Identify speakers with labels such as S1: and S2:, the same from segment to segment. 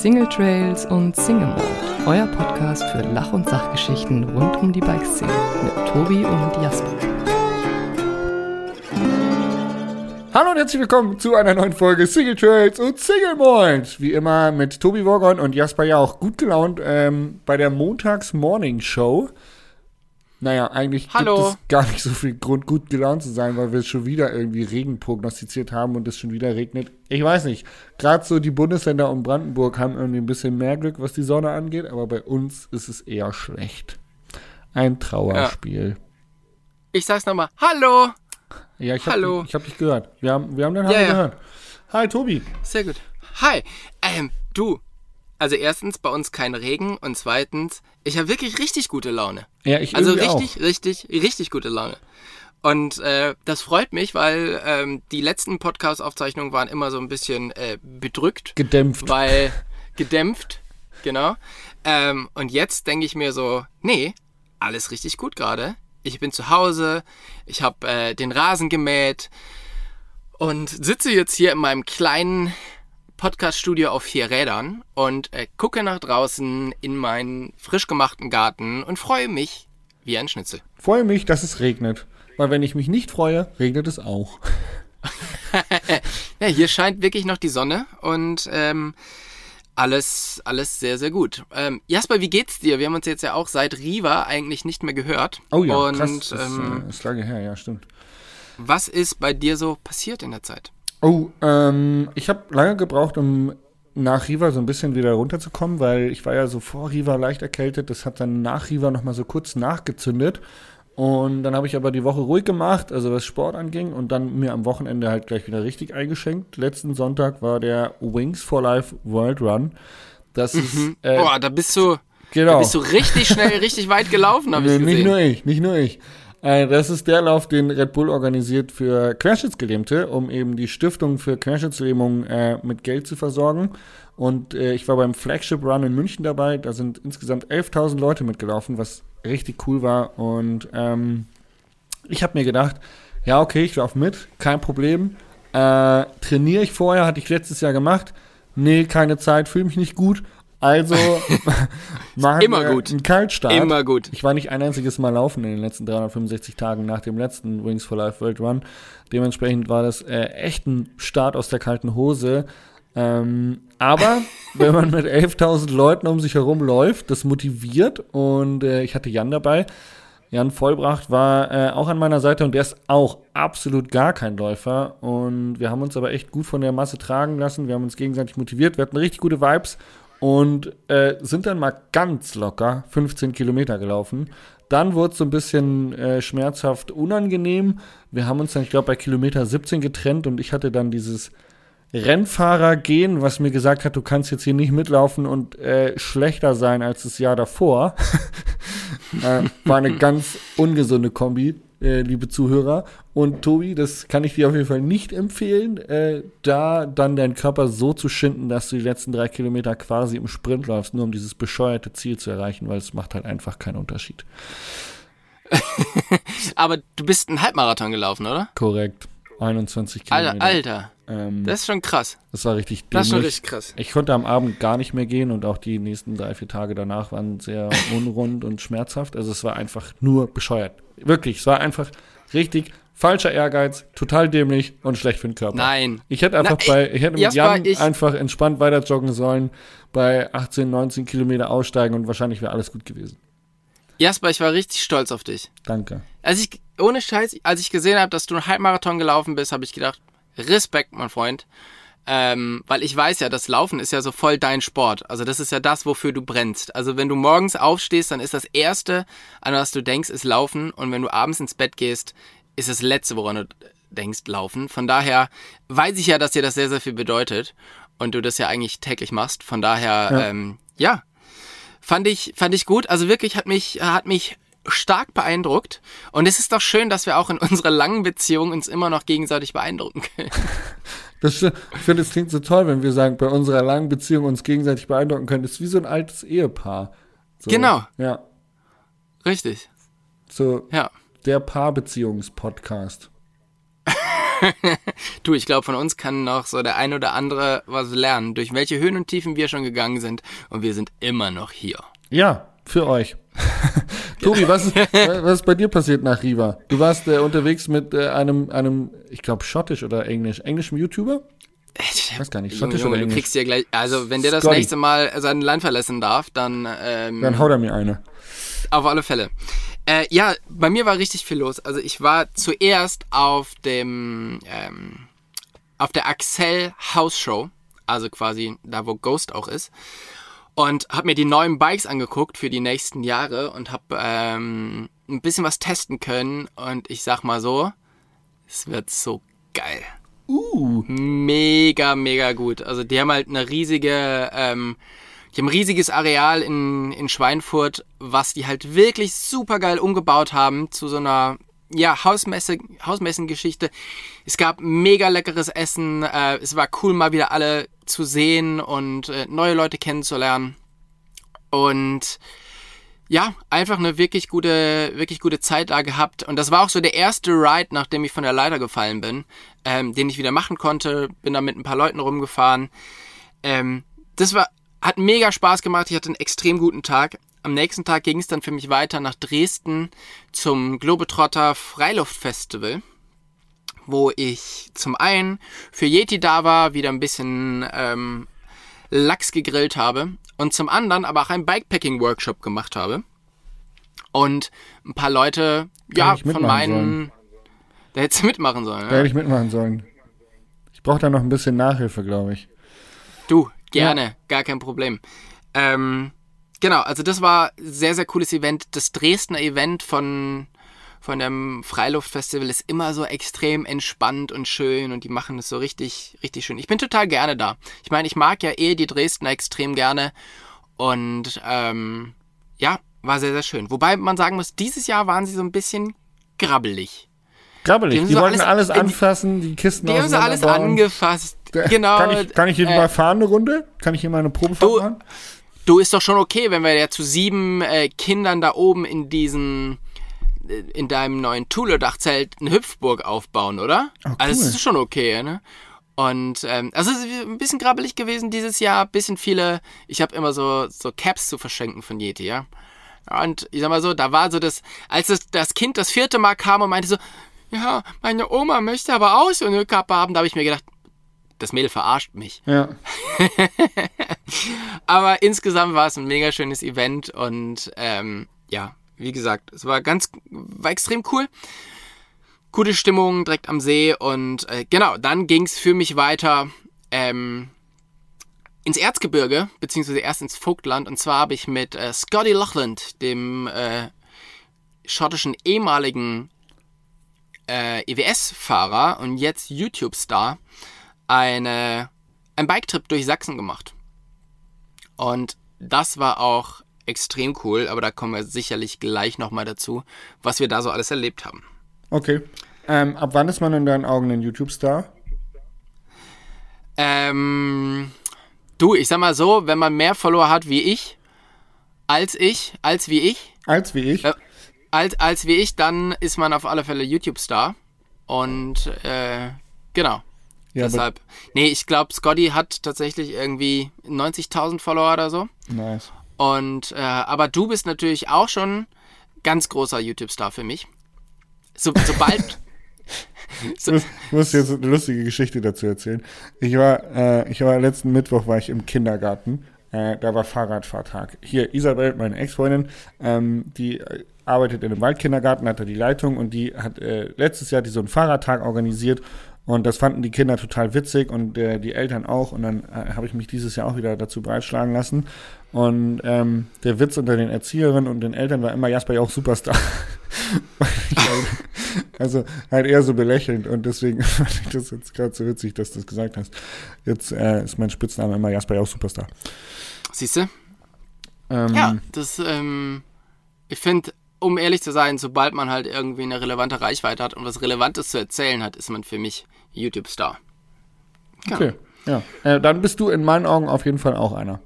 S1: Single Trails und Single Mode, euer Podcast für Lach- und Sachgeschichten rund um die Bikeszene mit Tobi und Jasper.
S2: Hallo und herzlich willkommen zu einer neuen Folge Single Trails und Single Mold. Wie immer mit Tobi Worgon und Jasper ja auch gut gelaunt ähm, bei der Montags-Morning-Show. Naja, eigentlich
S3: Hallo.
S2: gibt es gar nicht so viel Grund, gut gelaunt zu sein, weil wir schon wieder irgendwie Regen prognostiziert haben und es schon wieder regnet. Ich weiß nicht. Gerade so die Bundesländer um Brandenburg haben irgendwie ein bisschen mehr Glück, was die Sonne angeht, aber bei uns ist es eher schlecht. Ein Trauerspiel.
S3: Ich sag's nochmal. Hallo!
S2: Ja, ich
S3: Hallo.
S2: habe ich hab dich gehört. Wir haben, wir haben den
S3: Ja,
S2: Hallo
S3: ja.
S2: gehört. Hi, Tobi.
S3: Sehr gut. Hi. Ähm, du. Also erstens, bei uns kein Regen und zweitens, ich habe wirklich richtig gute Laune.
S2: Ja, ich
S3: Also richtig, richtig, richtig gute Laune. Und äh, das freut mich, weil ähm, die letzten Podcast-Aufzeichnungen waren immer so ein bisschen äh, bedrückt,
S2: Gedämpft.
S3: weil gedämpft, genau. Ähm, und jetzt denke ich mir so, nee, alles richtig gut gerade. Ich bin zu Hause, ich habe äh, den Rasen gemäht und sitze jetzt hier in meinem kleinen Podcast-Studio auf vier Rädern und äh, gucke nach draußen in meinen frisch gemachten Garten und freue mich wie ein Schnitzel.
S2: Freue mich, dass es regnet. Weil wenn ich mich nicht freue, regnet es auch.
S3: Ja, hier scheint wirklich noch die Sonne und ähm, alles, alles sehr, sehr gut. Ähm, Jasper, wie geht's dir? Wir haben uns jetzt ja auch seit Riva eigentlich nicht mehr gehört.
S2: Oh ja,
S3: und
S2: krass. Das
S3: ähm,
S2: äh, ist lange her, ja, stimmt.
S3: was ist bei dir so passiert in der Zeit?
S2: Oh, ähm, ich habe lange gebraucht, um nach Riva so ein bisschen wieder runterzukommen, weil ich war ja so vor Riva leicht erkältet. Das hat dann nach Riva nochmal so kurz nachgezündet. Und dann habe ich aber die Woche ruhig gemacht, also was Sport anging, und dann mir am Wochenende halt gleich wieder richtig eingeschenkt. Letzten Sonntag war der Wings for Life World Run. Das ist, äh,
S3: Boah, da bist du,
S2: genau.
S3: da bist du richtig schnell, richtig weit gelaufen, habe ich
S2: Nee,
S3: gesehen.
S2: Nicht nur ich, nicht nur ich. Äh, das ist der Lauf, den Red Bull organisiert für Querschnittsgelähmte, um eben die Stiftung für Querschnittslähmung äh, mit Geld zu versorgen. Und äh, ich war beim Flagship Run in München dabei. Da sind insgesamt 11.000 Leute mitgelaufen, was richtig cool war. Und ähm, ich habe mir gedacht, ja, okay, ich laufe mit, kein Problem. Äh, trainiere ich vorher, hatte ich letztes Jahr gemacht. Nee, keine Zeit, fühle mich nicht gut. Also machen
S3: Immer
S2: wir
S3: gut.
S2: einen Kaltstart.
S3: Immer gut.
S2: Ich war nicht ein einziges Mal laufen in den letzten 365 Tagen nach dem letzten Wings for Life World Run. Dementsprechend war das äh, echt ein Start aus der kalten Hose. Ähm, aber wenn man mit 11.000 Leuten um sich herum läuft, das motiviert. Und äh, ich hatte Jan dabei. Jan Vollbracht war äh, auch an meiner Seite und der ist auch absolut gar kein Läufer. Und wir haben uns aber echt gut von der Masse tragen lassen. Wir haben uns gegenseitig motiviert. Wir hatten richtig gute Vibes und äh, sind dann mal ganz locker 15 Kilometer gelaufen. Dann wurde es so ein bisschen äh, schmerzhaft unangenehm. Wir haben uns dann, ich glaube, bei Kilometer 17 getrennt und ich hatte dann dieses Rennfahrer gehen, was mir gesagt hat, du kannst jetzt hier nicht mitlaufen und äh, schlechter sein als das Jahr davor. äh, war eine ganz ungesunde Kombi, äh, liebe Zuhörer. Und Tobi, das kann ich dir auf jeden Fall nicht empfehlen, äh, da dann deinen Körper so zu schinden, dass du die letzten drei Kilometer quasi im Sprint läufst, nur um dieses bescheuerte Ziel zu erreichen, weil es macht halt einfach keinen Unterschied.
S3: Aber du bist einen Halbmarathon gelaufen, oder?
S2: Korrekt. 21 Kilometer.
S3: Alter, Alter.
S2: Ähm,
S3: Das ist schon krass.
S2: das war richtig
S3: Das ist schon
S2: dämlich.
S3: richtig krass.
S2: Ich konnte am Abend gar nicht mehr gehen und auch die nächsten drei, vier Tage danach waren sehr unrund und schmerzhaft. Also es war einfach nur bescheuert. Wirklich, es war einfach richtig falscher Ehrgeiz, total dämlich und schlecht für den Körper.
S3: Nein.
S2: Ich hätte einfach
S3: Na,
S2: bei, ich hätte mit
S3: Jasper,
S2: Jan
S3: ich-
S2: einfach entspannt weiter joggen sollen, bei 18, 19 Kilometer aussteigen und wahrscheinlich wäre alles gut gewesen.
S3: Jasper, ich war richtig stolz auf dich.
S2: Danke.
S3: Als ich, ohne Scheiß, als ich gesehen habe, dass du einen Halbmarathon gelaufen bist, habe ich gedacht, Respekt, mein Freund. Ähm, weil ich weiß ja, das Laufen ist ja so voll dein Sport. Also das ist ja das, wofür du brennst. Also wenn du morgens aufstehst, dann ist das Erste, an was du denkst, ist Laufen. Und wenn du abends ins Bett gehst, ist das Letzte, woran du denkst, Laufen. Von daher weiß ich ja, dass dir das sehr, sehr viel bedeutet. Und du das ja eigentlich täglich machst. Von daher,
S2: Ja.
S3: ähm, ja fand ich, fand ich gut. Also wirklich hat mich, hat mich stark beeindruckt. Und es ist doch schön, dass wir auch in unserer langen Beziehung uns immer noch gegenseitig beeindrucken können.
S2: Das, ich finde, es klingt so toll, wenn wir sagen, bei unserer langen Beziehung uns gegenseitig beeindrucken können. Das ist wie so ein altes Ehepaar. So,
S3: Genau.
S2: Ja.
S3: Richtig.
S2: So
S3: Ja.
S2: der Paarbeziehungspodcast.
S3: du, ich glaube, von uns kann noch so der ein oder andere was lernen, durch welche Höhen und Tiefen wir schon gegangen sind. Und wir sind immer noch hier.
S2: Ja, für euch. Tobi, was ist, was ist bei dir passiert nach Riva? Du warst äh, unterwegs mit äh, einem, einem, ich glaube, schottisch oder englisch, englischem YouTuber?
S3: Ich
S2: weiß gar nicht, schottisch
S3: Junge,
S2: oder
S3: du
S2: englisch?
S3: kriegst dir gleich, also wenn der das
S2: Scotty.
S3: nächste Mal sein Land verlassen darf, dann, ähm,
S2: Dann haut er mir eine.
S3: Auf alle Fälle. Äh, ja, bei mir war richtig viel los. Also ich war zuerst auf dem ähm, auf der Axel House Show, also quasi da, wo Ghost auch ist, und habe mir die neuen Bikes angeguckt für die nächsten Jahre und habe ähm, ein bisschen was testen können. Und ich sag mal so, es wird so geil
S2: Uh.
S3: mega, mega gut. Also die haben halt eine riesige, ähm, die haben ein riesiges Areal in, in Schweinfurt, was die halt wirklich super geil umgebaut haben zu so einer ja, Hausmesse, Hausmessengeschichte. Es gab mega leckeres Essen. Äh, es war cool, mal wieder alle zu sehen und äh, neue Leute kennenzulernen. Und ja, einfach eine wirklich gute, wirklich gute Zeit da gehabt. Und das war auch so der erste Ride, nachdem ich von der Leiter gefallen bin, ähm, den ich wieder machen konnte. Bin da mit ein paar Leuten rumgefahren. Ähm, das war, hat mega Spaß gemacht. Ich hatte einen extrem guten Tag. Am nächsten Tag ging es dann für mich weiter nach Dresden zum Globetrotter Freiluftfestival, wo ich zum einen für Yeti da war, wieder ein bisschen ähm, Lachs gegrillt habe und zum anderen aber auch einen Bikepacking-Workshop gemacht habe. Und ein paar Leute, ja,
S2: ich
S3: von meinen. Da hättest du mitmachen sollen.
S2: Da
S3: Ja?
S2: hätte ich mitmachen sollen. Ich brauche da noch ein bisschen Nachhilfe, glaube ich.
S3: Du, gerne, gar kein Problem. Ähm, genau, also das war ein sehr, sehr cooles Event. Das Dresdner Event von, von dem Freiluftfestival ist immer so extrem entspannt und schön und die machen es so richtig, richtig schön. Ich bin total gerne da. Ich meine, ich mag ja eh die Dresdner extrem gerne und ähm, ja, war sehr, sehr schön. Wobei man sagen muss, dieses Jahr waren sie so ein bisschen grabbelig.
S2: Grabbelig,
S3: Die
S2: die,
S3: so
S2: wollten alles,
S3: alles-
S2: anfassen, die Kisten
S3: Die haben sie alles angefasst. Genau.
S2: Kann ich, kann ich hier
S3: äh,
S2: mal fahren eine Runde? Kann ich hier mal eine Probefahrt
S3: Du-
S2: machen?
S3: Du ist doch schon okay, wenn wir ja zu sieben äh, Kindern da oben in diesen äh, in deinem neuen Thule-Dachzelt eine Hüpfburg aufbauen, oder?
S2: Oh,
S3: Also
S2: cool.
S3: das ist schon okay, ne? Und ähm, also es ist ein bisschen grabbelig gewesen dieses Jahr, bisschen viele. Ich habe immer so so Caps zu verschenken von Yeti, ja. Und ich sag mal so, da war so das, als das, das Kind das vierte Mal kam und meinte so, ja, meine Oma möchte aber auch so eine Kappe haben, da habe ich mir gedacht, das Mädel verarscht mich.
S2: Ja.
S3: Aber insgesamt war es ein mega schönes Event und ähm, ja, wie gesagt, es war ganz, war extrem cool. Gute Stimmung direkt am See und äh, genau, dann ging es für mich weiter ähm, ins Erzgebirge, beziehungsweise erst ins Vogtland und zwar habe ich mit äh, Scotty Lochland, dem äh, schottischen ehemaligen äh, EWS-Fahrer und jetzt YouTube-Star, eine, einen Biketrip durch Sachsen gemacht. Und das war auch extrem cool, aber da kommen wir sicherlich gleich nochmal dazu, was wir da so alles erlebt haben.
S2: Okay. Ähm, ab wann ist man in deinen Augen ein YouTube-Star?
S3: Ähm, du, ich sag mal so, wenn man mehr Follower hat wie ich, als ich, als wie ich,
S2: Als wie ich?
S3: Ja. als, als wie ich, dann ist man auf alle Fälle YouTube-Star. Und äh, genau.
S2: Ja,
S3: Deshalb. Nee, ich glaube, Scotty hat tatsächlich irgendwie 90.000 Follower oder so.
S2: Nice.
S3: Und äh, aber du bist natürlich auch schon ganz großer YouTube-Star für mich. So, sobald.
S2: Ich muss, muss jetzt eine lustige Geschichte dazu erzählen. Ich war, äh, ich war letzten Mittwoch war ich im Kindergarten. Äh, da war Fahrradfahrtag. Hier, Isabel, meine Ex-Freundin, ähm, die äh, arbeitet in einem Waldkindergarten, hat da die Leitung und die hat äh, letztes Jahr die so einen Fahrradtag organisiert und das fanden die Kinder total witzig und äh, die Eltern auch und dann äh, habe ich mich dieses Jahr auch wieder dazu breitschlagen lassen und ähm, der Witz unter den Erzieherinnen und den Eltern war immer Jasper ja auch Superstar. also halt eher so belächelnd und deswegen fand ich das jetzt gerade so witzig, dass du das gesagt hast. Jetzt äh, ist mein Spitzname immer Jasper ja auch Superstar.
S3: Siehst du?
S2: Ähm,
S3: Ja, das, ähm, ich finde, um ehrlich zu sein, sobald man halt irgendwie eine relevante Reichweite hat und was Relevantes zu erzählen hat, ist man für mich YouTube-Star. Genau.
S2: Okay, ja. Äh, dann bist du in meinen Augen auf jeden Fall auch einer.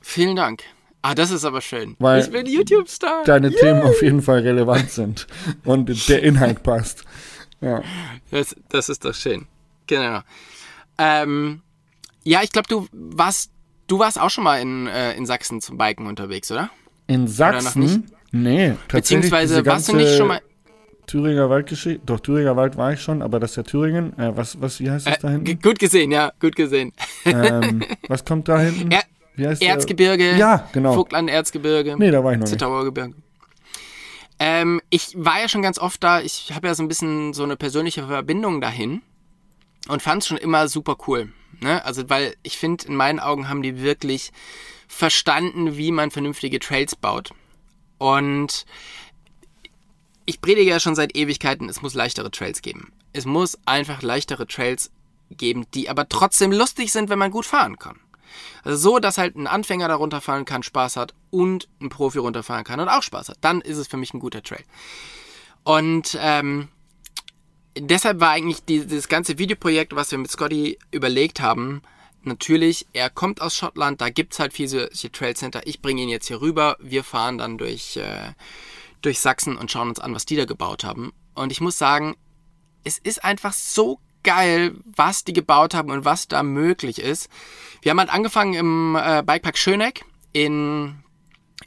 S3: Vielen Dank. Ah, das ist aber schön.
S2: Weil
S3: ich bin YouTube-Star.
S2: Deine Themen auf jeden Fall relevant sind und der Inhalt passt. Ja.
S3: Das, das ist doch schön. Genau. Ähm, ja, ich glaube, du warst, du warst auch schon mal in, äh, in Sachsen zum Biken unterwegs, oder?
S2: In
S3: noch
S2: Sachsen?
S3: Nicht?
S2: Nee, tatsächlich.
S3: Beziehungsweise warst du nicht schon mal.
S2: Thüringer Waldgeschichte. Doch, Thüringer Wald war ich schon, aber das ist ja Thüringen. Äh, was, was, wie heißt das da
S3: Äh, g-
S2: hinten?
S3: gut gesehen, ja, gut gesehen.
S2: ähm, was kommt da hinten?
S3: Er? Erzgebirge,
S2: Ja, genau.
S3: Vogtland, Erzgebirge,
S2: Nee, da war ich noch nicht.
S3: Zittauer Gebirge. Ähm, ich war ja schon ganz oft da. Ich habe ja so ein bisschen so eine persönliche Verbindung dahin und fand es schon immer super cool. Ne? Also, weil ich finde, in meinen Augen haben die wirklich verstanden, wie man vernünftige Trails baut. Und ich predige ja schon seit Ewigkeiten, es muss leichtere Trails geben. Es muss einfach leichtere Trails geben, die aber trotzdem lustig sind, wenn man gut fahren kann. Also so, dass halt ein Anfänger da runterfahren kann, Spaß hat und ein Profi runterfahren kann und auch Spaß hat. Dann ist es für mich ein guter Trail. Und ähm, deshalb war eigentlich dieses ganze Videoprojekt, was wir mit Scotty überlegt haben, natürlich, er kommt aus Schottland, da gibt's halt viele solche Trailcenter. Ich bringe ihn jetzt hier rüber, wir fahren dann durch, äh, durch Sachsen und schauen uns an, was die da gebaut haben. Und ich muss sagen, es ist einfach so geil, was die gebaut haben und was da möglich ist. Wir haben halt angefangen im äh, Bikepark Schöneck in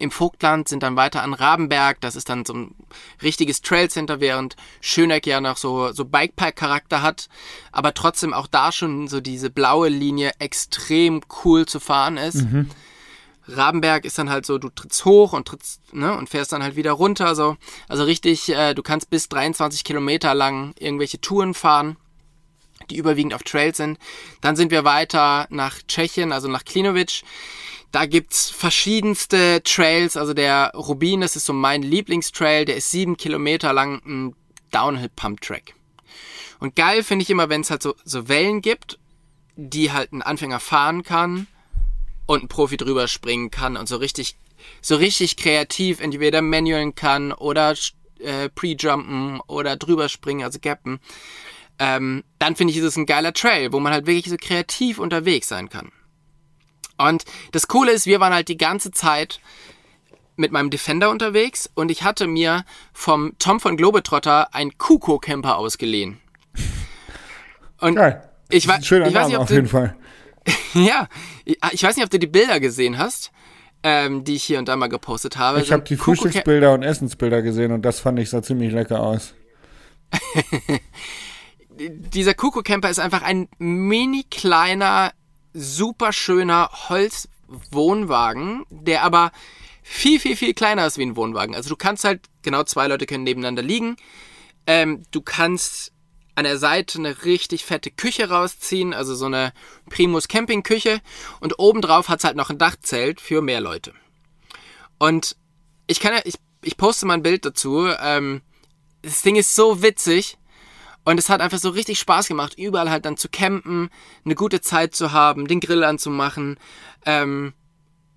S3: im Vogtland, sind dann weiter an Rabenberg. Das ist dann so ein richtiges Trailcenter, während Schöneck ja noch so, so Bikepark-Charakter hat, aber trotzdem auch da schon so diese blaue Linie extrem cool zu fahren ist. Rabenberg ist dann halt so, du trittst hoch und trittst, ne, und fährst dann halt wieder runter, so. Also richtig, äh, du kannst bis 23 Kilometer lang irgendwelche Touren fahren, die überwiegend auf Trails sind. Dann sind wir weiter nach Tschechien, also nach Klinovic. Da gibt's verschiedenste Trails, also der Rubin, das ist so mein Lieblingstrail, der ist sieben Kilometer lang ein Downhill-Pump-Track. Und geil finde ich immer, wenn es halt so, so Wellen gibt, die halt ein Anfänger fahren kann und ein Profi drüber springen kann und so richtig, so richtig kreativ entweder manualen kann oder äh, pre-jumpen oder drüber springen, also gappen. Ähm, dann finde ich, ist es ein geiler Trail, wo man halt wirklich so kreativ unterwegs sein kann. Und das Coole ist, wir waren halt die ganze Zeit mit meinem Defender unterwegs und ich hatte mir vom Tom von Globetrotter ein Kuko-Camper ausgeliehen. Und
S2: Geil.
S3: ich,
S2: schöner
S3: ich weiß
S2: Name
S3: nicht, ob
S2: auf
S3: du,
S2: jeden Fall.
S3: ja, ich ich weiß nicht, ob du die Bilder gesehen hast, ähm, die ich hier und da mal gepostet habe.
S2: Ich
S3: So
S2: habe die Frühstücksbilder und Essensbilder gesehen und das fand ich sah ziemlich lecker aus.
S3: dieser Kuko Camper ist einfach ein mini kleiner, super schöner Holzwohnwagen, der aber viel, viel, viel kleiner ist wie ein Wohnwagen. Also du kannst halt, genau zwei Leute können nebeneinander liegen. Ähm, du kannst an der Seite eine richtig fette Küche rausziehen, also so eine Primus Camping Küche. Und obendrauf hat's halt noch ein Dachzelt für mehr Leute. Und ich kann ja, ich, ich poste mal ein Bild dazu. Ähm, das Ding ist so witzig. Und es hat einfach so richtig Spaß gemacht, überall halt dann zu campen, eine gute Zeit zu haben, den Grill anzumachen. Ähm,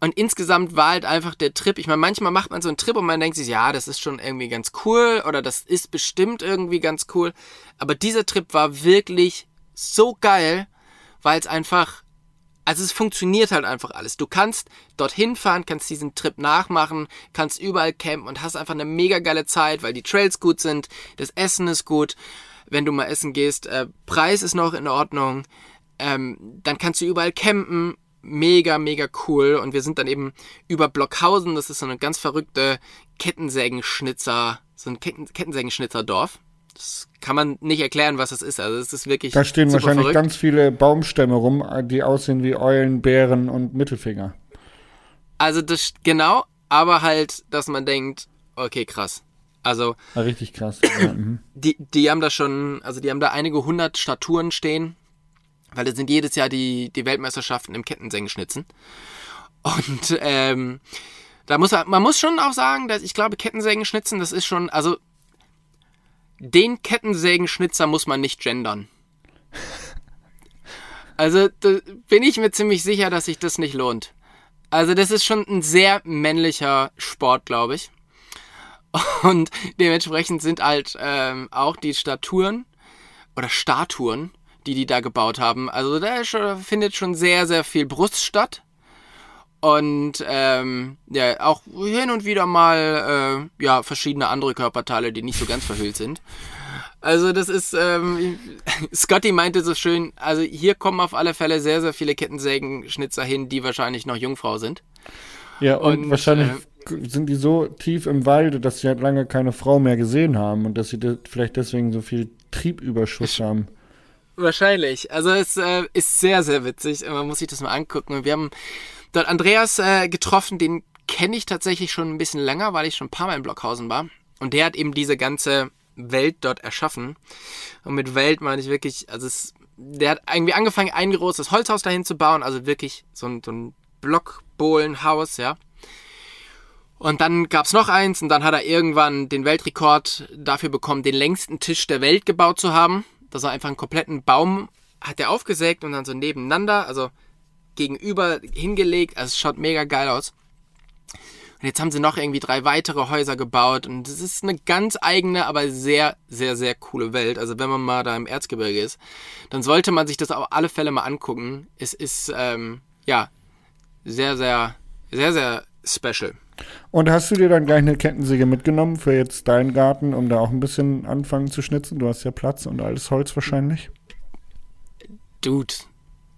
S3: und insgesamt war halt einfach der Trip. Ich meine, manchmal macht man so einen Trip und man denkt sich, ja, das ist schon irgendwie ganz cool oder das ist bestimmt irgendwie ganz cool. Aber dieser Trip war wirklich so geil, weil es einfach, also es funktioniert halt einfach alles. Du kannst dorthin fahren, kannst diesen Trip nachmachen, kannst überall campen und hast einfach eine mega geile Zeit, weil die Trails gut sind, das Essen ist gut. Wenn du mal essen gehst, äh, Preis ist noch in Ordnung. Ähm, dann kannst du überall campen. Mega, mega cool. Und wir sind dann eben über Blockhausen, das ist so eine ganz verrückte Kettensägenschnitzer, so ein Ketten Kettensägenschnitzerdorf. Das kann man nicht erklären, was das ist. Also es ist wirklich.
S2: Da stehen wahrscheinlich
S3: verrückt.
S2: ganz viele Baumstämme rum, die aussehen wie Eulen, Bären und Mittelfinger.
S3: Also das genau, aber halt, dass man denkt, okay, krass. Also
S2: Ja, richtig krass. ja, mhm.
S3: die, die haben da schon, also die haben da einige hundert Statuen stehen, weil das sind jedes Jahr die, die Weltmeisterschaften im Kettensägenschnitzen. Und ähm, da muss man, man muss schon auch sagen, dass ich glaube, Kettensägenschnitzen, das ist schon, also den Kettensägenschnitzer muss man nicht gendern. Also da bin ich mir ziemlich sicher, dass sich das nicht lohnt. Also das ist schon ein sehr männlicher Sport, glaube ich. Und dementsprechend sind halt ähm, auch die Statuen oder Statuen, die die da gebaut haben. Also da findet schon sehr, sehr viel Brust statt. Und ähm, ja, auch hin und wieder mal äh, ja, verschiedene andere Körperteile, die nicht so ganz verhüllt sind. Also das ist, ähm, Scotty meinte so schön, also hier kommen auf alle Fälle sehr, sehr viele Kettensägenschnitzer hin, die wahrscheinlich noch Jungfrau sind.
S2: Ja, und,
S3: Und,
S2: wahrscheinlich
S3: äh,
S2: sind die so tief im Walde, dass sie halt lange keine Frau mehr gesehen haben und dass sie de vielleicht deswegen so viel Triebüberschuss haben.
S3: Wahrscheinlich. Also es äh, ist sehr, sehr witzig. Man muss sich das mal angucken. Und wir haben dort Andreas äh, getroffen, den kenne ich tatsächlich schon ein bisschen länger, weil ich schon ein paar Mal in Blockhausen war. Und der hat eben diese ganze Welt dort erschaffen. Und mit Welt meine ich wirklich, also es, der hat irgendwie angefangen, ein großes Holzhaus dahin zu bauen, also wirklich so ein, so ein Blockbohlenhaus, ja. Und dann gab's noch eins und dann hat er irgendwann den Weltrekord dafür bekommen, den längsten Tisch der Welt gebaut zu haben. Das war einfach einen kompletten Baum, hat er aufgesägt und dann so nebeneinander, also gegenüber hingelegt. Also es schaut mega geil aus. Und jetzt haben sie noch irgendwie drei weitere Häuser gebaut und es ist eine ganz eigene, aber sehr, sehr, sehr coole Welt. Also wenn man mal da im Erzgebirge ist, dann sollte man sich das auf alle Fälle mal angucken. Es ist, ähm, ja, sehr, sehr, sehr, sehr special.
S2: Und hast du dir dann gleich eine Kettensäge mitgenommen für jetzt deinen Garten, um da auch ein bisschen anfangen zu schnitzen? Du hast ja Platz und alles Holz wahrscheinlich.
S3: Dude,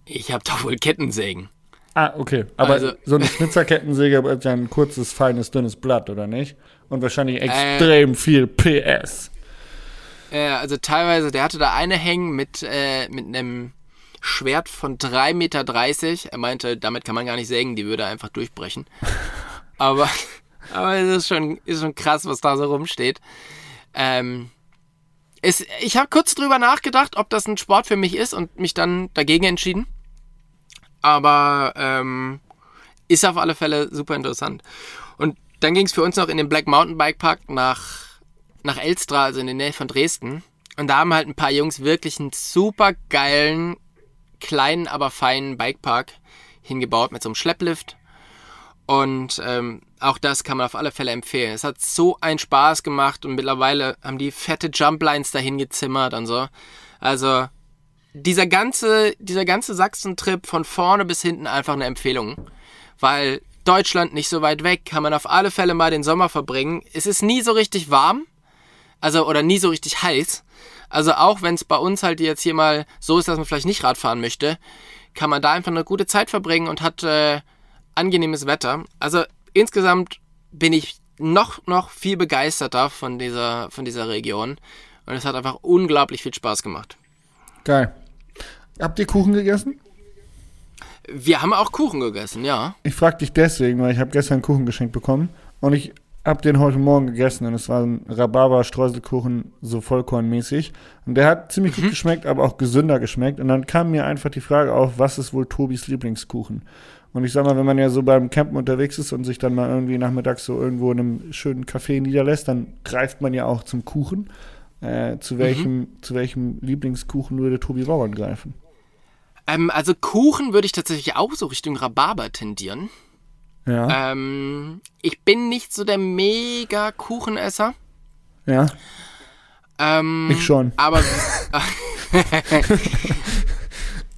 S3: ich habe doch wohl Kettensägen.
S2: Ah, okay. Aber
S3: Also-
S2: so eine Schnitzerkettensäge ist ja ein kurzes, feines, dünnes Blatt, oder nicht? Und wahrscheinlich extrem viel PS.
S3: Ja, also teilweise, der hatte da eine hängen mit, äh, mit einem Schwert von 3,30 Meter. Er meinte, damit kann man gar nicht sägen, die würde einfach durchbrechen. Aber, aber es ist schon, ist schon krass, was da so rumsteht. Ähm, es, ich habe kurz drüber nachgedacht, ob das ein Sport für mich ist und mich dann dagegen entschieden. Aber ähm, ist auf alle Fälle super interessant. Und dann ging es für uns noch in den Black Mountain Bike Park nach, nach Elstra, also in der Nähe von Dresden. Und da haben halt ein paar Jungs wirklich einen super geilen, kleinen, aber feinen Bikepark hingebaut mit so einem Schlepplift. Und ähm, auch das kann man auf alle Fälle empfehlen. Es hat so einen Spaß gemacht und mittlerweile haben die fette Jumplines dahin gezimmert und so. Also dieser ganze, dieser ganze Sachsen-Trip von vorne bis hinten einfach eine Empfehlung. Weil Deutschland nicht so weit weg, kann man auf alle Fälle mal den Sommer verbringen. Es ist nie so richtig warm, also oder nie so richtig heiß. Also auch wenn es bei uns halt jetzt hier mal so ist, dass man vielleicht nicht Radfahren möchte, kann man da einfach eine gute Zeit verbringen und hat äh, angenehmes Wetter. Also insgesamt bin ich noch, noch viel begeisterter von dieser, von dieser Region. Und es hat einfach unglaublich viel Spaß gemacht.
S2: Geil. Habt ihr Kuchen gegessen?
S3: Wir haben auch Kuchen gegessen, ja.
S2: Ich frag dich deswegen, weil ich habe gestern Kuchen geschenkt bekommen und ich habe den heute Morgen gegessen und es war ein Rhabarber-Streuselkuchen, so vollkornmäßig. Und der hat ziemlich gut geschmeckt, aber auch gesünder geschmeckt. Und dann kam mir einfach die Frage auf, was ist wohl Tobis Lieblingskuchen? Und ich sag mal, wenn man ja so beim Campen unterwegs ist und sich dann mal irgendwie nachmittags so irgendwo in einem schönen Café niederlässt, dann greift man ja auch zum Kuchen. Äh, zu welchem, zu welchem Lieblingskuchen würde Tobi Bauern greifen?
S3: Ähm, also Kuchen würde ich tatsächlich auch so Richtung Rhabarber tendieren.
S2: Ja.
S3: Ähm, ich bin nicht so der mega Kuchenesser.
S2: ja.
S3: Ähm,
S2: Ich schon.
S3: Aber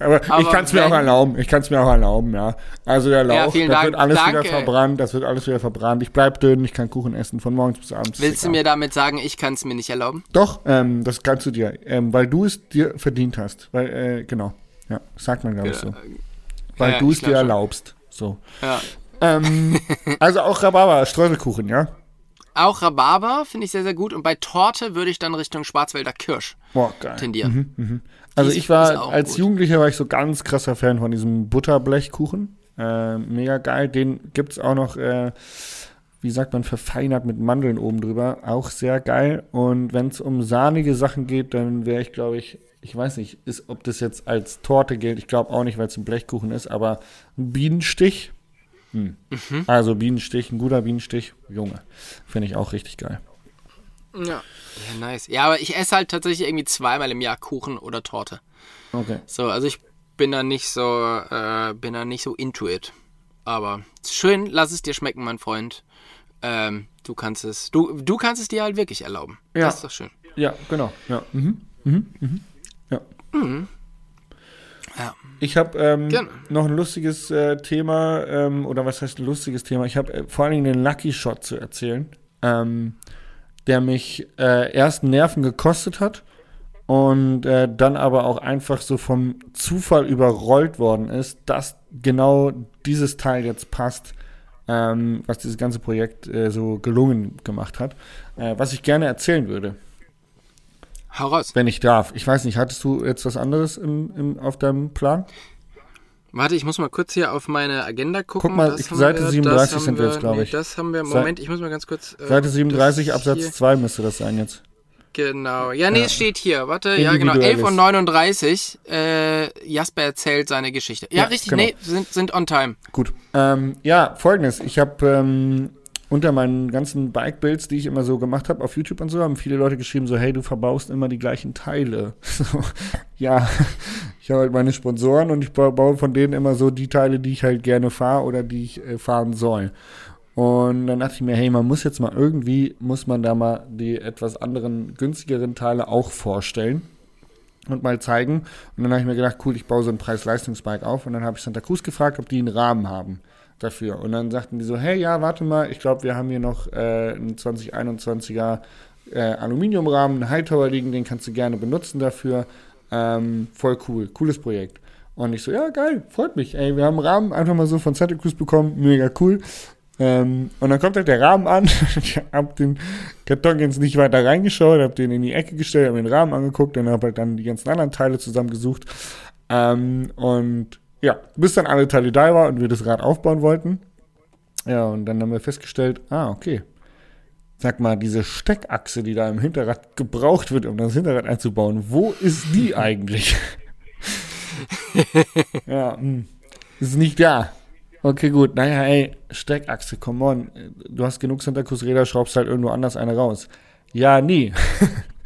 S2: Aber, ich
S3: Aber
S2: kann es mir auch erlauben. Ich kann es mir auch erlauben, ja. Also der
S3: Ja,
S2: Lauch,
S3: vielen
S2: das
S3: Dank.
S2: wird alles wieder
S3: Danke.
S2: verbrannt. Das wird alles wieder verbrannt. Ich bleib dünn. Ich kann Kuchen essen von morgens bis abends.
S3: willst du mir damit sagen, ich kann es mir nicht erlauben?
S2: Doch, ähm, das kannst du dir, ähm, weil du es dir verdient hast. Weil, äh, genau. Ja, sagt man, glaube ich, so. Weil
S3: ja,
S2: du
S3: ich
S2: es dir erlaubst. So.
S3: Ja.
S2: Ähm, also auch Rhabarber, Streuselkuchen, ja?
S3: Auch Rhabarber finde ich sehr, sehr gut. Und bei Torte würde ich dann Richtung Schwarzwälder Kirsch
S2: Boah, geil.
S3: tendieren.
S2: Also ich war, als
S3: gut.
S2: Jugendlicher war ich so ganz krasser Fan von diesem Butterblechkuchen. Äh, mega geil. Den gibt's auch noch, äh, wie sagt man, verfeinert mit Mandeln oben drüber. Auch sehr geil. Und wenn es um sahnige Sachen geht, dann wäre ich, glaube ich, ich weiß nicht, ist, ob das jetzt als Torte gilt. Ich glaube auch nicht, weil es ein Blechkuchen ist, aber ein Bienenstich. Hm.
S3: Mhm.
S2: Also Bienenstich, ein guter Bienenstich. Junge. Finde ich auch richtig geil.
S3: Ja. ja, nice. Ja, aber ich esse halt tatsächlich irgendwie zweimal im Jahr Kuchen oder Torte.
S2: Okay.
S3: So, also ich bin da nicht so, äh, bin da nicht so into it. Aber schön, lass es dir schmecken, mein Freund. Ähm, du kannst es, du, du kannst es dir halt wirklich erlauben.
S2: Ja.
S3: Das ist doch schön.
S2: Ja, genau. Ja. Mhm. Mhm. Mhm. Ja.
S3: Ja.
S2: Ich habe ähm, noch ein lustiges äh, Thema, ähm, oder was heißt ein lustiges Thema? Ich habe äh, vor allen Dingen den Lucky Shot zu erzählen, ähm, der mich äh, erst Nerven gekostet hat und äh, dann aber auch einfach so vom Zufall überrollt worden ist, dass genau dieses Teil jetzt passt, ähm, was dieses ganze Projekt äh, so gelungen gemacht hat, äh, was ich gerne erzählen würde.
S3: Hau raus.
S2: Wenn ich darf. Ich weiß nicht, hattest du jetzt was anderes im, im, auf deinem Plan?
S3: Warte, ich muss mal kurz hier auf meine Agenda gucken.
S2: Guck mal, ich- Seite
S3: wir,
S2: 37
S3: das
S2: sind wir jetzt, glaub
S3: nee,
S2: ich.
S3: Das haben wir, Moment, ich muss mal ganz kurz. äh,
S2: Seite 37
S3: das
S2: Absatz
S3: hier-
S2: 2 müsste das sein jetzt.
S3: Genau. Ja, nee,
S2: Ja.
S3: es steht hier. Warte, ja, genau. 11
S2: Individuelles.
S3: und 39. Äh, Jasper erzählt seine Geschichte. Ja,
S2: Ja,
S3: richtig,
S2: genau.
S3: nee, sind, sind on time.
S2: Gut. Ähm, ja, folgendes. Ich habe ähm, unter meinen ganzen Bike-Builds, die ich immer so gemacht habe auf YouTube und so, haben viele Leute geschrieben, so, hey, du verbaust immer die gleichen Teile. So, ja, ich habe halt meine Sponsoren und ich ba- baue von denen immer so die Teile, die ich halt gerne fahre oder die ich äh, fahren soll. Und dann dachte ich mir, hey, man muss jetzt mal irgendwie, muss man da mal die etwas anderen, günstigeren Teile auch vorstellen und mal zeigen. Und dann habe ich mir gedacht, cool, ich baue so ein Preis-Leistungsbike auf. Und dann habe ich Santa Cruz gefragt, ob die einen Rahmen haben dafür. Und dann sagten die so, hey, ja, warte mal, ich glaube, wir haben hier noch äh, einen 2021er äh, Aluminiumrahmen, einen Hightower liegen, den kannst du gerne benutzen dafür. Ähm, voll cool, cooles Projekt. Und ich so, ja, geil, freut mich. Ey, wir haben einen Rahmen einfach mal so von Cruz bekommen, mega cool. Ähm, und dann kommt halt der Rahmen an. ich hab den Karton jetzt nicht weiter reingeschaut, hab den in die Ecke gestellt, hab den Rahmen angeguckt und hab halt dann die ganzen anderen Teile zusammengesucht. Ähm, und ja, bis dann alle Teile da waren und wir das Rad aufbauen wollten. Ja, und dann haben wir festgestellt, ah, okay. Sag mal, diese Steckachse, die da im Hinterrad gebraucht wird, um das Hinterrad einzubauen, wo ist die eigentlich? ja, hm, ist nicht da. Okay, gut. Naja, ey, Steckachse, come on. Du hast genug Santa Cruz Räder, schraubst halt irgendwo anders eine raus. Ja, nie.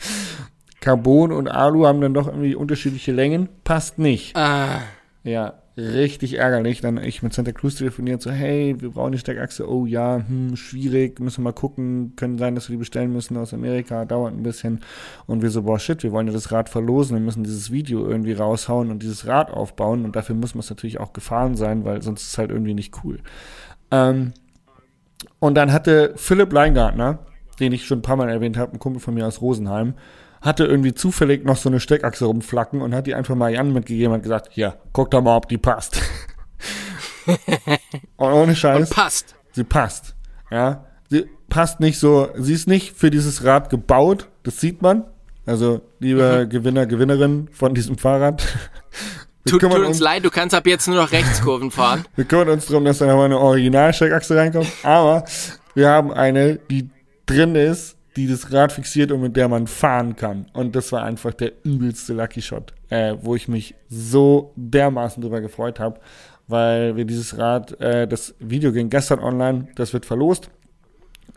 S2: Carbon und Alu haben dann doch irgendwie unterschiedliche Längen. Passt nicht.
S3: Ah,
S2: Ja, richtig ärgerlich. Dann ich mit Santa Cruz telefoniert, so, hey, wir brauchen die Steckachse. Oh ja, hm, schwierig, müssen wir mal gucken. Können sein, dass wir die bestellen müssen aus Amerika, dauert ein bisschen. Und wir so, boah, shit, wir wollen ja das Rad verlosen. Wir müssen dieses Video irgendwie raushauen und dieses Rad aufbauen. Und dafür muss man es natürlich auch gefahren sein, weil sonst ist es halt irgendwie nicht cool. Ähm, und dann hatte Philipp Leingartner, den ich schon ein paar Mal erwähnt habe, ein Kumpel von mir aus Rosenheim, hatte irgendwie zufällig noch so eine Steckachse rumflacken und hat die einfach mal Jan mitgegeben und gesagt, hier, guck doch mal, ob die passt. und ohne Scheiß,
S3: passt.
S2: sie passt. Ja, sie passt nicht so, sie ist nicht für dieses Rad gebaut, das sieht man. Also, lieber Gewinner, Gewinnerin von diesem Fahrrad.
S3: Tut, tut uns leid, du kannst ab jetzt nur noch Rechtskurven fahren.
S2: wir kümmern uns darum, dass da nochmal eine Original-Steckachse reinkommt. Aber wir haben eine, die drin ist, die das Rad fixiert und mit der man fahren kann. Und das war einfach der übelste Lucky Shot, äh, wo ich mich so dermaßen drüber gefreut habe, weil wir dieses Rad, äh, das Video ging gestern online, das wird verlost.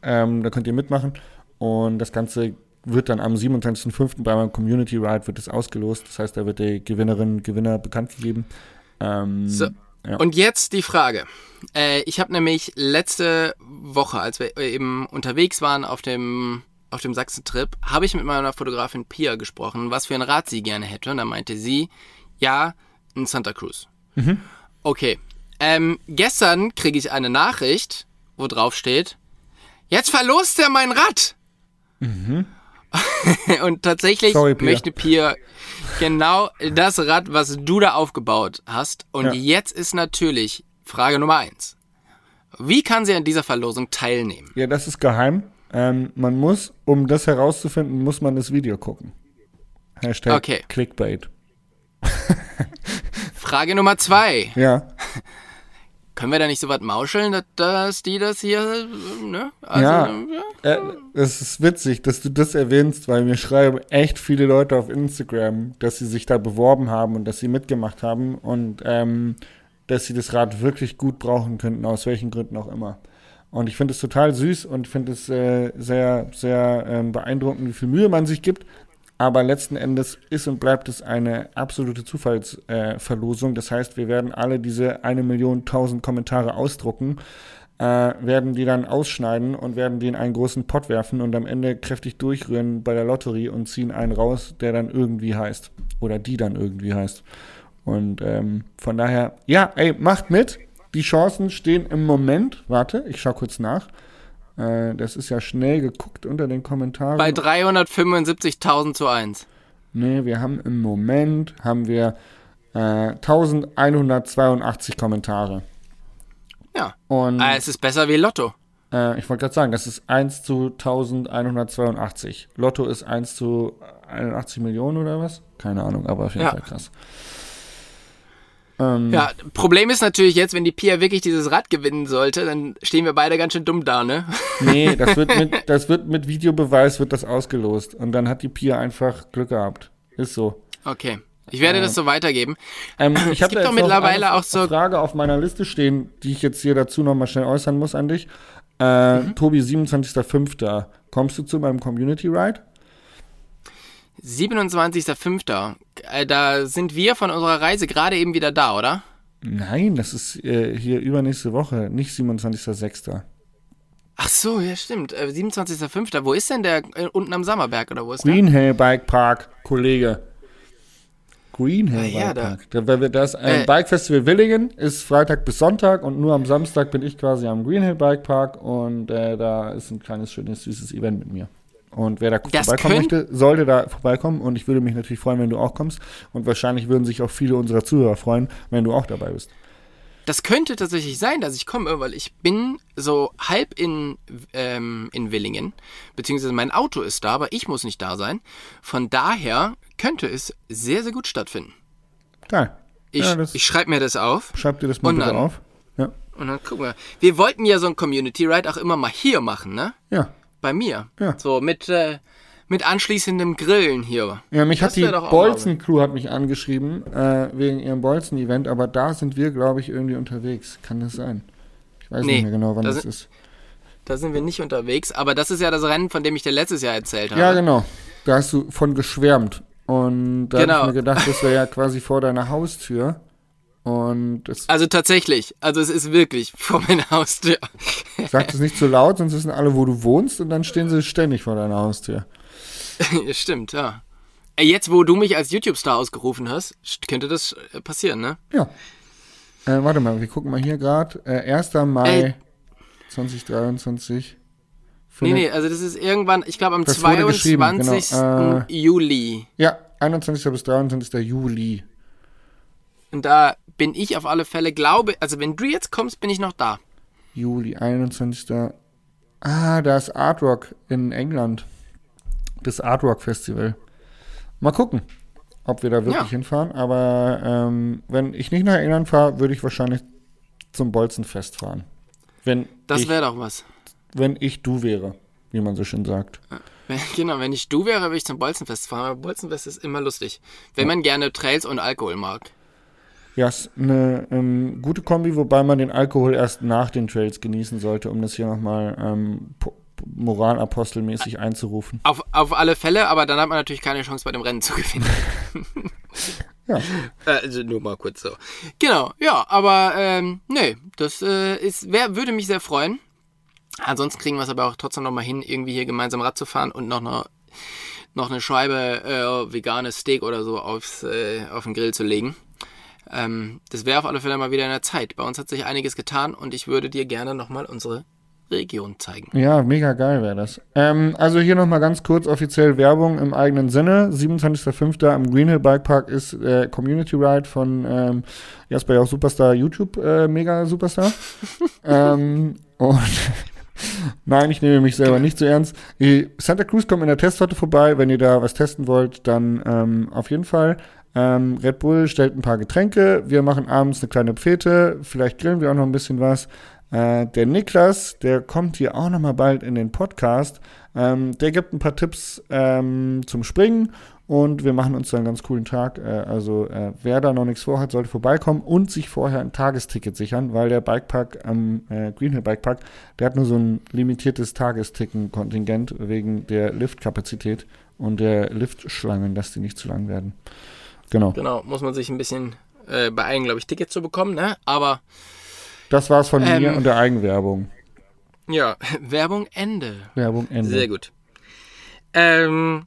S2: Ähm, da könnt ihr mitmachen. Und das Ganze wird dann am 27.05. bei meinem Community Ride wird es ausgelost. Das heißt, da wird die Gewinnerin, Gewinner bekannt gegeben. Ähm,
S3: So.
S2: ja.
S3: Und jetzt die Frage. Äh, ich habe nämlich letzte Woche, als wir eben unterwegs waren auf dem, auf dem Sachsen-Trip, habe ich mit meiner Fotografin Pia gesprochen, was für ein Rad sie gerne hätte. Und dann meinte sie, ja, ein Santa Cruz. Okay. Ähm, gestern kriege ich eine Nachricht, wo drauf steht, jetzt verlost er mein Rad. Und tatsächlich
S2: Sorry, Pia.
S3: möchte Pia genau das Rad, was du da aufgebaut hast. Und
S2: Ja.
S3: jetzt ist natürlich Frage Nummer eins. Wie kann sie an dieser Verlosung teilnehmen?
S2: Ja, das ist geheim. Ähm, man muss, um das herauszufinden, muss man das Video gucken. Hashtag
S3: Okay.
S2: Clickbait.
S3: Frage Nummer zwei.
S2: Ja,
S3: Können wir da nicht so was mauscheln, dass, die das hier, ne? Also,
S2: Ja. äh, es ist witzig, dass du das erwähnst, weil mir schreiben echt viele Leute auf Instagram, dass sie sich da beworben haben und dass sie mitgemacht haben und ähm, dass sie das Rad wirklich gut brauchen könnten, aus welchen Gründen auch immer. Und ich finde es total süß und finde es äh, sehr, sehr ähm, beeindruckend, wie viel Mühe man sich gibt. Aber letzten Endes ist und bleibt es eine absolute Zufallsverlosung. Äh, das heißt, wir werden alle diese eine Million tausend Kommentare ausdrucken, äh, werden die dann ausschneiden und werden die in einen großen Pott werfen und am Ende kräftig durchrühren bei der Lotterie und ziehen einen raus, der dann irgendwie heißt. Oder die dann irgendwie heißt. Und ähm, von daher, ja, ey, macht mit. Die Chancen stehen im Moment, warte, ich schau kurz nach. Äh, das ist ja schnell geguckt unter den Kommentaren.
S3: bei 375.000 zu 1.
S2: Nee, wir haben im Moment haben wir äh, 1182 Kommentare.
S3: Ja.
S2: Und
S3: Ah, es ist besser wie Lotto.
S2: äh, ich wollte gerade sagen, das ist 1 zu 1182. Lotto ist 1 zu 81 Millionen oder was? Keine Ahnung, aber auf jeden
S3: Ja.
S2: Fall krass. Ähm,
S3: Ja, Problem ist natürlich jetzt, wenn die Pia wirklich dieses Rad gewinnen sollte, dann stehen wir beide ganz schön dumm da, ne?
S2: Nee, das wird mit, das wird mit Videobeweis wird das ausgelost. Und dann hat die Pia einfach Glück gehabt. Ist so.
S3: Okay. Ich werde das so weitergeben.
S2: Ähm, ich habe
S3: doch mittlerweile auch so-
S2: Frage auf meiner Liste stehen, die ich jetzt hier dazu nochmal schnell äußern muss an dich. Äh,
S3: Mhm.
S2: Tobi, 27.05. Kommst du zu meinem Community Ride?
S3: 27.05. Äh, Da sind wir von unserer Reise gerade eben wieder da, oder?
S2: Nein, das ist äh, hier übernächste Woche, nicht 27.06.
S3: Ach so, ja stimmt. Äh, 27.05. Wo ist denn der? Äh, unten am Sammerberg oder wo ist der?
S2: Green Hill Bike Park, Kollege. Green Hill
S3: Ah, ja,
S2: Bike
S3: da-
S2: Park. Da, wir das ein
S3: Äh.
S2: Bike Festival Willingen ist Freitag bis Sonntag und nur am Samstag bin ich quasi am Green Hill Bike Park und äh, da ist ein kleines, schönes, süßes Event mit mir. Und wer da
S3: Das
S2: vorbeikommen möchte, sollte da vorbeikommen und ich würde mich natürlich freuen, wenn du auch kommst und wahrscheinlich würden sich auch viele unserer Zuhörer freuen, wenn du auch dabei bist.
S3: Das könnte tatsächlich sein, dass ich komme, weil ich bin so halb in, ähm, in Willingen, beziehungsweise mein Auto ist da, aber ich muss nicht da sein. Von daher könnte es sehr, sehr gut stattfinden.
S2: Geil.
S3: Ich,
S2: ja,
S3: ich schreibe mir das auf
S2: schreib dir das mal bitte
S3: dann-
S2: auf. Ja.
S3: und dann gucken wir. Wir wollten ja so ein Community Ride auch immer mal hier machen, ne?
S2: Ja.
S3: Bei mir.
S2: Ja.
S3: So mit, äh, mit anschließendem Grillen hier.
S2: Ja, mich
S3: Das
S2: hat die Bolzen-Crew hat mich angeschrieben, äh, wegen ihrem Bolzen-Event, aber da sind wir, glaube ich, irgendwie unterwegs. Kann das sein? Ich weiß
S3: Nee,
S2: nicht mehr genau, wann
S3: da
S2: das
S3: sind-
S2: ist.
S3: Da sind wir nicht unterwegs, aber das ist ja das Rennen, von dem ich dir letztes Jahr erzählt habe.
S2: Ja, genau. Da hast du von geschwärmt. Und da
S3: Genau.
S2: habe ich mir gedacht, das wäre ja quasi vor deiner Haustür.
S3: Also tatsächlich, also es ist wirklich vor meiner Haustür.
S2: sagt es nicht zu laut, sonst wissen alle, wo du wohnst und dann stehen sie ständig vor deiner Haustür.
S3: Stimmt, ja. Äh, Jetzt, wo du mich als YouTube-Star ausgerufen hast, st- könnte das äh, passieren, ne?
S2: Ja. Äh, warte mal, wir gucken mal hier gerade. Äh, 1. Mai
S3: Ey.
S2: 2023.
S3: Nee, nee, also das ist irgendwann, ich glaube am
S2: Das wurde geschrieben,
S3: 22.
S2: genau. Äh,
S3: Juli.
S2: Ja, 21. bis 23. Juli.
S3: Und da bin ich auf alle Fälle, glaube, also wenn du jetzt kommst, bin ich noch da.
S2: Juli, 21. Ah, da ist Art Rock in England. Das Art Rock Festival. Mal gucken, ob wir da wirklich
S3: Ja.
S2: hinfahren. Aber ähm, wenn ich nicht nach England fahre, würde ich wahrscheinlich zum Bolzenfest fahren. Wenn
S3: Das wäre doch was.
S2: wenn ich du wäre, wie man so schön sagt.
S3: Wenn, genau, wenn ich du wäre, würde ich zum Bolzenfest fahren. Aber Bolzenfest ist immer lustig. Wenn man gerne Trails und Alkohol mag.
S2: Ja, ist eine ähm, gute Kombi, wobei man den Alkohol erst nach den Trails genießen sollte, um das hier nochmal ähm, po- moralapostelmäßig einzurufen.
S3: Auf, auf alle Fälle, aber dann hat man natürlich keine Chance bei dem Rennen zu gewinnen.
S2: Ja.
S3: Äh, Also nur mal kurz so. Genau, ja, aber ähm, nee, das äh, ist, wär, würde mich sehr freuen. Ansonsten kriegen wir es aber auch trotzdem nochmal hin, irgendwie hier gemeinsam Rad zu fahren und noch eine, noch eine Scheibe äh, veganes Steak oder so aufs, äh, auf den Grill zu legen. Ähm, das wäre auf alle Fälle mal wieder in der Zeit. Bei uns hat sich einiges getan und ich würde dir gerne nochmal unsere Region zeigen.
S2: Ja, mega geil wäre das. Ähm, also hier nochmal ganz kurz offiziell Werbung im eigenen Sinne. 27.05. am Green Hill Bike Park ist äh, Community Ride von ähm, Jasper Jauch Superstar YouTube äh, Mega Superstar. ähm, und Nein, ich nehme mich selber nicht zu ernst. Santa Cruz kommt in der Testsorte vorbei. Wenn ihr da was testen wollt, dann ähm, auf jeden Fall. Ähm, Red Bull stellt ein paar Getränke. Wir machen abends eine kleine Pfete. Vielleicht grillen wir auch noch ein bisschen was. Äh, der Niklas, der kommt hier auch noch mal bald in den Podcast. Ähm, der gibt ein paar Tipps ähm, zum Springen und wir machen uns dann einen ganz coolen Tag. Äh, also äh, wer da noch nichts vorhat, sollte vorbeikommen und sich vorher ein Tagesticket sichern, weil der Bikepark am äh, Green Hill Bikepark, der hat nur so ein limitiertes Tagestickenkontingent wegen der Liftkapazität und der Liftschlangen, dass die nicht zu lang werden. Genau.
S3: Genau, muss man sich ein bisschen äh, beeilen, glaube ich, Tickets zu bekommen, ne? Aber
S2: Das war's von mir
S3: Ähm.
S2: und der Eigenwerbung.
S3: ja, Werbung Ende.
S2: Werbung Ende.
S3: Sehr gut. Ähm,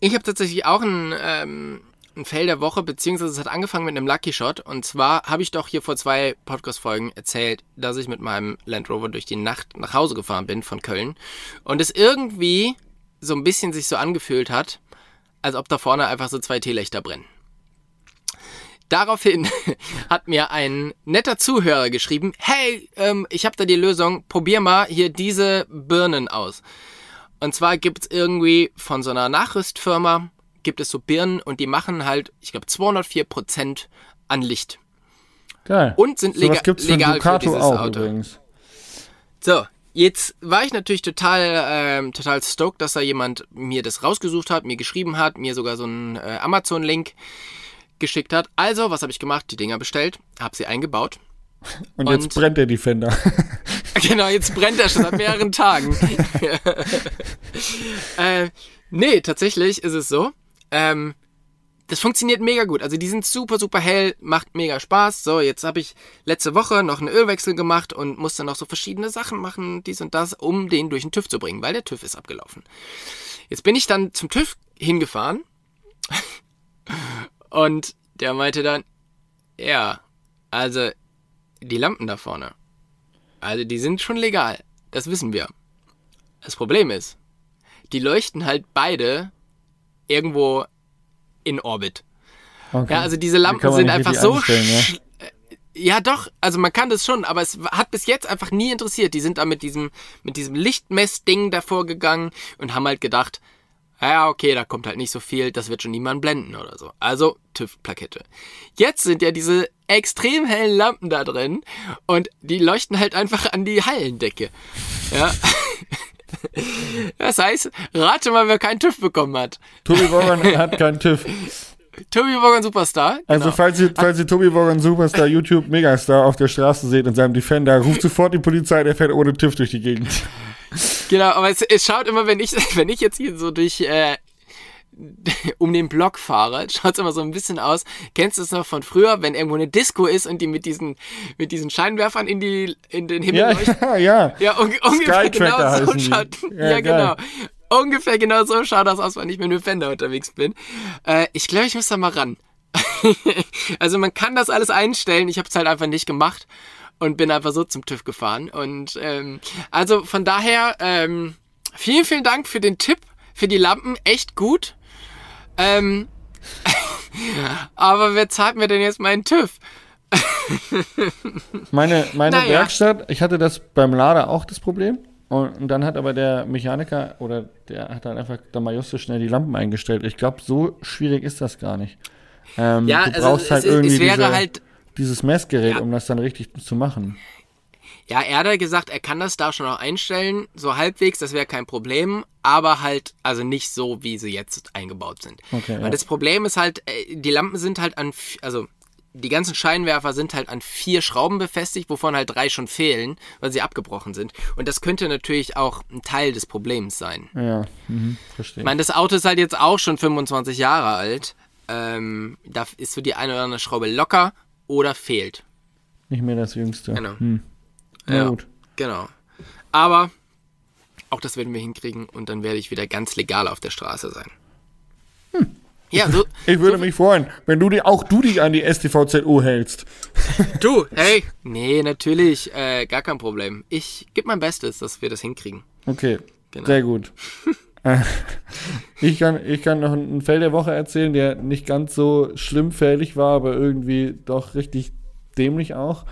S3: ich habe tatsächlich auch ein, ähm, ein Fail der Woche, beziehungsweise es hat angefangen mit einem Lucky Shot. Und zwar habe ich doch hier vor zwei Podcast-Folgen erzählt, dass ich mit meinem Land Rover durch die Nacht nach Hause gefahren bin von Köln. Und es irgendwie so ein bisschen sich so angefühlt hat, als ob da vorne einfach so zwei Teelichter brennen. Daraufhin hat mir ein netter Zuhörer geschrieben, hey, ähm, ich habe da die Lösung, probier mal hier diese Birnen aus. Und zwar gibt's irgendwie von so einer Nachrüstfirma, gibt es so Birnen und die machen halt, ich glaube, 204 Prozent an Licht.
S2: Geil.
S3: Und sind
S2: so
S3: lega
S2: für
S3: legal für dieses
S2: auch
S3: Auto.
S2: übrigens.
S3: So, jetzt war ich natürlich total, ähm, total stoked, dass da jemand mir das rausgesucht hat, mir geschrieben hat, mir sogar so einen äh, Amazon-Link geschickt hat. Also, was habe ich gemacht? Die Dinger bestellt, habe sie eingebaut.
S2: Und,
S3: Und-
S2: jetzt brennt der Defender.
S3: Genau, jetzt brennt er schon seit mehreren Tagen. äh, nee, tatsächlich ist es so. Ähm, das funktioniert mega gut. Also die sind super, super hell, macht mega Spaß. So, jetzt habe ich letzte Woche noch einen Ölwechsel gemacht und musste noch so verschiedene Sachen machen, dies und das, um den durch den TÜV zu bringen, weil der TÜV ist abgelaufen. Jetzt bin ich dann zum TÜV hingefahren und der meinte dann, ja, also die Lampen da vorne, also die sind schon legal, das wissen wir. Das Problem ist, die leuchten halt beide irgendwo in Orbit.
S2: Okay.
S3: Ja, also diese
S2: Die
S3: Lampen sind einfach so.
S2: ja?
S3: äh, Ja, doch, also man kann das schon, aber es hat bis jetzt einfach nie interessiert. Die sind da mit diesem, mit diesem Lichtmessding davor gegangen und haben halt gedacht, ja, okay, da kommt halt nicht so viel, das wird schon niemand blenden oder so. Also TÜV-Plakette. Jetzt sind ja diese extrem hellen Lampen da drin und die leuchten halt einfach an die Hallendecke. Ja. Das heißt, rate mal, wer keinen TÜV bekommen hat.
S2: Tobi Wogan hat keinen TÜV.
S3: Tobi Wogan Superstar.
S2: Also
S3: genau.
S2: falls ihr, falls ihr Tobi Wogan Superstar YouTube Megastar auf der Straße seht in seinem Defender, ruft sofort die Polizei, der fährt ohne TÜV durch die Gegend.
S3: Genau, aber es, es schaut immer, wenn ich, wenn ich jetzt hier so durch äh, um den Block fahre, schaut es immer so ein bisschen aus. Kennst du es noch von früher, wenn irgendwo eine Disco ist und die mit diesen mit diesen Scheinwerfern in die in den Himmel
S2: Ja,
S3: leuchten?
S2: ja, ja.
S3: Ja, un ungefähr genau so schaut.
S2: Ja,
S3: Ja, genau. Ungefähr genau so schaut das aus, wenn ich mit einem Fender unterwegs bin. Äh, ich glaube, ich muss da mal ran. also man kann das alles einstellen. Ich habe es halt einfach nicht gemacht und bin einfach so zum TÜV gefahren. Und ähm, also von daher ähm, vielen, vielen Dank für den Tipp, für die Lampen. Echt gut. Ähm, aber wer zahlt mir denn jetzt meinen TÜV?
S2: Meine, meine
S3: Naja.
S2: Werkstatt, ich hatte das beim Lader auch das Problem. Und, und dann hat aber der Mechaniker oder der hat dann einfach da mal just schnell die Lampen eingestellt. Ich glaube, so schwierig ist das gar nicht. Ähm,
S3: Ja,
S2: du
S3: also
S2: brauchst halt
S3: es,
S2: irgendwie diese,
S3: halt
S2: dieses Messgerät,
S3: Ja.
S2: um das dann richtig zu machen.
S3: Ja, er hat ja gesagt, er kann das da schon auch einstellen, so halbwegs, das wäre kein Problem, aber halt, also nicht so, wie sie jetzt eingebaut sind.
S2: Okay,
S3: Weil
S2: ja.
S3: das Problem ist halt, äh, die Lampen sind halt an, also die ganzen Scheinwerfer sind halt an vier Schrauben befestigt, wovon halt drei schon fehlen, weil sie abgebrochen sind. Und das könnte natürlich auch ein Teil des Problems sein.
S2: Ja, mhm, verstehe.
S3: Ich meine, das Auto ist halt jetzt auch schon 25 Jahre alt. Ähm, da ist so die eine oder andere Schraube locker oder fehlt.
S2: Nicht mehr das Jüngste.
S3: Genau.
S2: Hm.
S3: Ja.
S2: gut.
S3: Genau. Aber auch das werden wir hinkriegen und dann werde ich wieder ganz legal auf der Straße sein. Ja, so,
S2: Ich würde mich freuen, wenn du die, auch du dich an die STVZU hältst.
S3: du, hey. Nee, natürlich, äh, gar kein Problem. Ich gebe mein Bestes, dass wir das hinkriegen.
S2: Okay,
S3: Genau.
S2: sehr gut. Äh, ich, kann, ich kann noch einen Fell der Woche erzählen, der nicht ganz so schlimmfällig war, aber irgendwie doch richtig dämlich auch.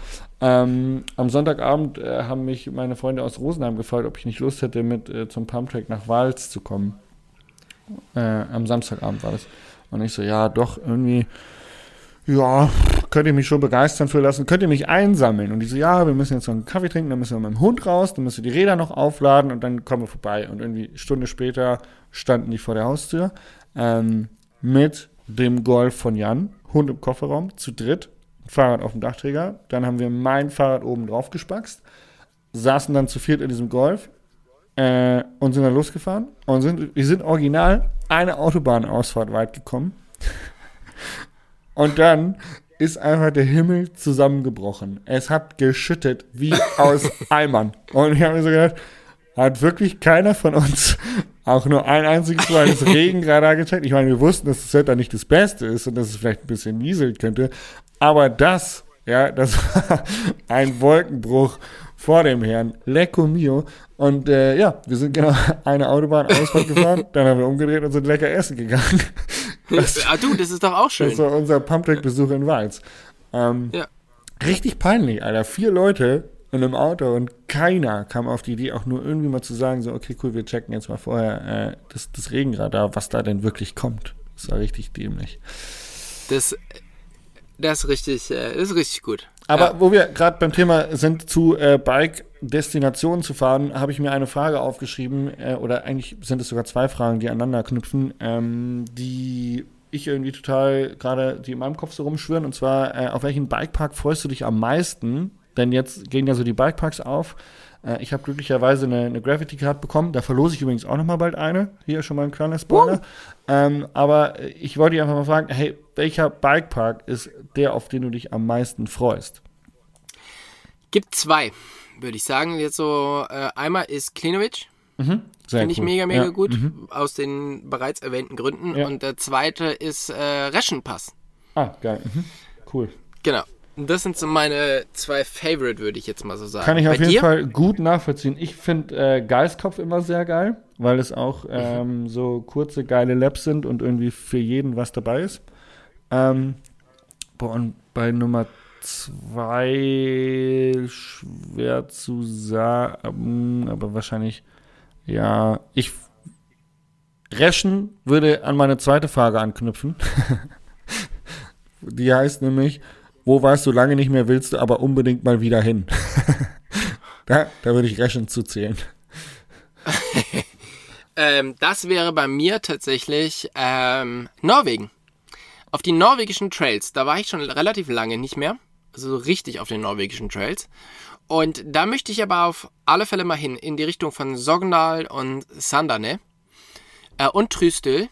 S2: Ähm, am Sonntagabend äh, haben mich meine Freunde aus Rosenheim gefragt, ob ich nicht Lust hätte, mit äh, zum Pumptrack nach Wals zu kommen. Äh, am Samstagabend war das. Und ich so, ja, doch, irgendwie, ja, könnt ihr mich schon begeistern für lassen, könnt ihr mich einsammeln? Und die so, ja, wir müssen jetzt noch einen Kaffee trinken, dann müssen wir mit dem Hund raus, dann müssen wir die Räder noch aufladen und dann kommen wir vorbei. Und irgendwie eine Stunde später standen die vor der Haustür ähm, mit dem Golf von Jan, Hund im Kofferraum, zu dritt, Fahrrad auf dem Dachträger. Dann haben wir mein Fahrrad oben drauf gespackst, saßen dann zu viert in diesem Golf äh, und sind dann losgefahren und sind, wir sind original eine Autobahnausfahrt weit gekommen. Und dann ist einfach der Himmel zusammengebrochen. Es hat geschüttet wie aus Eimern. Und ich habe mir so gedacht, hat wirklich keiner von uns auch nur ein einziges Mal das Regenradar gecheckt. Ich meine, wir wussten, dass das Wetter nicht das Beste ist und dass es vielleicht ein bisschen nieseln könnte. Aber das, ja, das war ein Wolkenbruch vor dem Herrn. Lecco mio. Und äh, ja, wir sind genau eine Autobahnausfahrt gefahren, dann haben wir umgedreht und sind lecker essen gegangen.
S3: Das, ah, du, das ist doch auch schön.
S2: Das war unser Pumptrack-Besuch in Weiz. Ähm,
S3: Ja.
S2: Richtig peinlich, Alter. Vier Leute in einem Auto und keiner kam auf die Idee, auch nur irgendwie mal zu sagen, so, okay, cool, wir checken jetzt mal vorher äh, das, das Regenradar, was da denn wirklich kommt. Das war richtig dämlich.
S3: Das, das ist richtig, äh, ist richtig gut.
S2: Aber
S3: ja.
S2: wo wir gerade beim Thema sind, zu äh, Bike-Destinationen zu fahren, habe ich mir eine Frage aufgeschrieben, äh, oder eigentlich sind es sogar zwei Fragen, die aneinander knüpfen, ähm, die ich irgendwie total gerade, die in meinem Kopf so rumschwirren, und zwar, äh, auf welchen Bikepark freust du dich am meisten? Denn jetzt gehen ja so die Bikeparks auf. Äh, ich habe glücklicherweise eine, eine Gravity Card bekommen. Da verlose ich übrigens auch noch mal bald eine. Hier schon mal ein kleiner Spoiler. Ähm, aber äh, ich wollte dich einfach mal fragen, hey, welcher Bikepark ist der, auf den du dich am meisten freust?
S3: Gibt zwei, würde ich sagen. Jetzt so, äh, einmal ist Klinovic.
S2: Sehr
S3: Finde ich
S2: cool.
S3: mega, mega
S2: Ja.
S3: gut. Aus den bereits erwähnten Gründen.
S2: Ja.
S3: Und der zweite ist äh, Reschenpass.
S2: Ah, geil. Mhm. Cool.
S3: Genau. Das sind so meine zwei Favorite, würde ich jetzt mal so sagen.
S2: Kann ich
S3: Bei
S2: auf jeden
S3: dir?
S2: Fall gut nachvollziehen. Ich finde äh, Geistkopf immer sehr geil, weil es auch ähm, so kurze, geile Laps sind und irgendwie für jeden was dabei ist. Ähm, boah, und bei Nummer zwei schwer zu sagen, aber wahrscheinlich, ja, ich Reschen würde an meine zweite Frage anknüpfen. Die heißt nämlich, wo warst du lange nicht mehr, willst du aber unbedingt mal wieder hin? da, da würde ich Reschen zuzählen.
S3: Ähm, das wäre bei mir tatsächlich ähm, Norwegen. Auf die norwegischen Trails, da war ich schon relativ lange nicht mehr. Also so richtig auf den norwegischen Trails. Und da möchte ich aber auf alle Fälle mal hin, in die Richtung von Sogndal und Sandane. Äh, und Trüstel.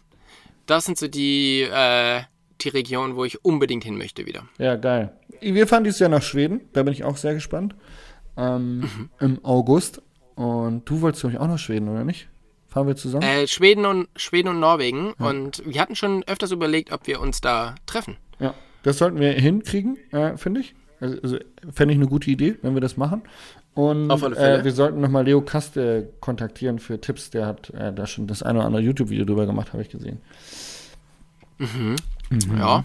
S3: Das sind so die, äh, die Regionen, wo ich unbedingt hin möchte wieder.
S2: Ja, geil. Wir fahren dieses Jahr nach Schweden, da bin ich auch sehr gespannt. Ähm, Im August. Und du wolltest, glaube ich, auch nach Schweden, oder nicht? Fahren wir zusammen?
S3: Äh, Schweden, und, Schweden und Norwegen. Und wir hatten schon öfters überlegt, ob wir uns da treffen.
S2: Ja, das sollten wir hinkriegen, äh, finde ich. Also, also fände ich eine gute Idee, wenn wir das machen. Und
S3: Auf alle Fälle.
S2: Äh, wir sollten nochmal Leo Kaste kontaktieren für Tipps. Der hat äh, da schon das eine oder andere YouTube-Video drüber gemacht, habe ich gesehen.
S3: Ja.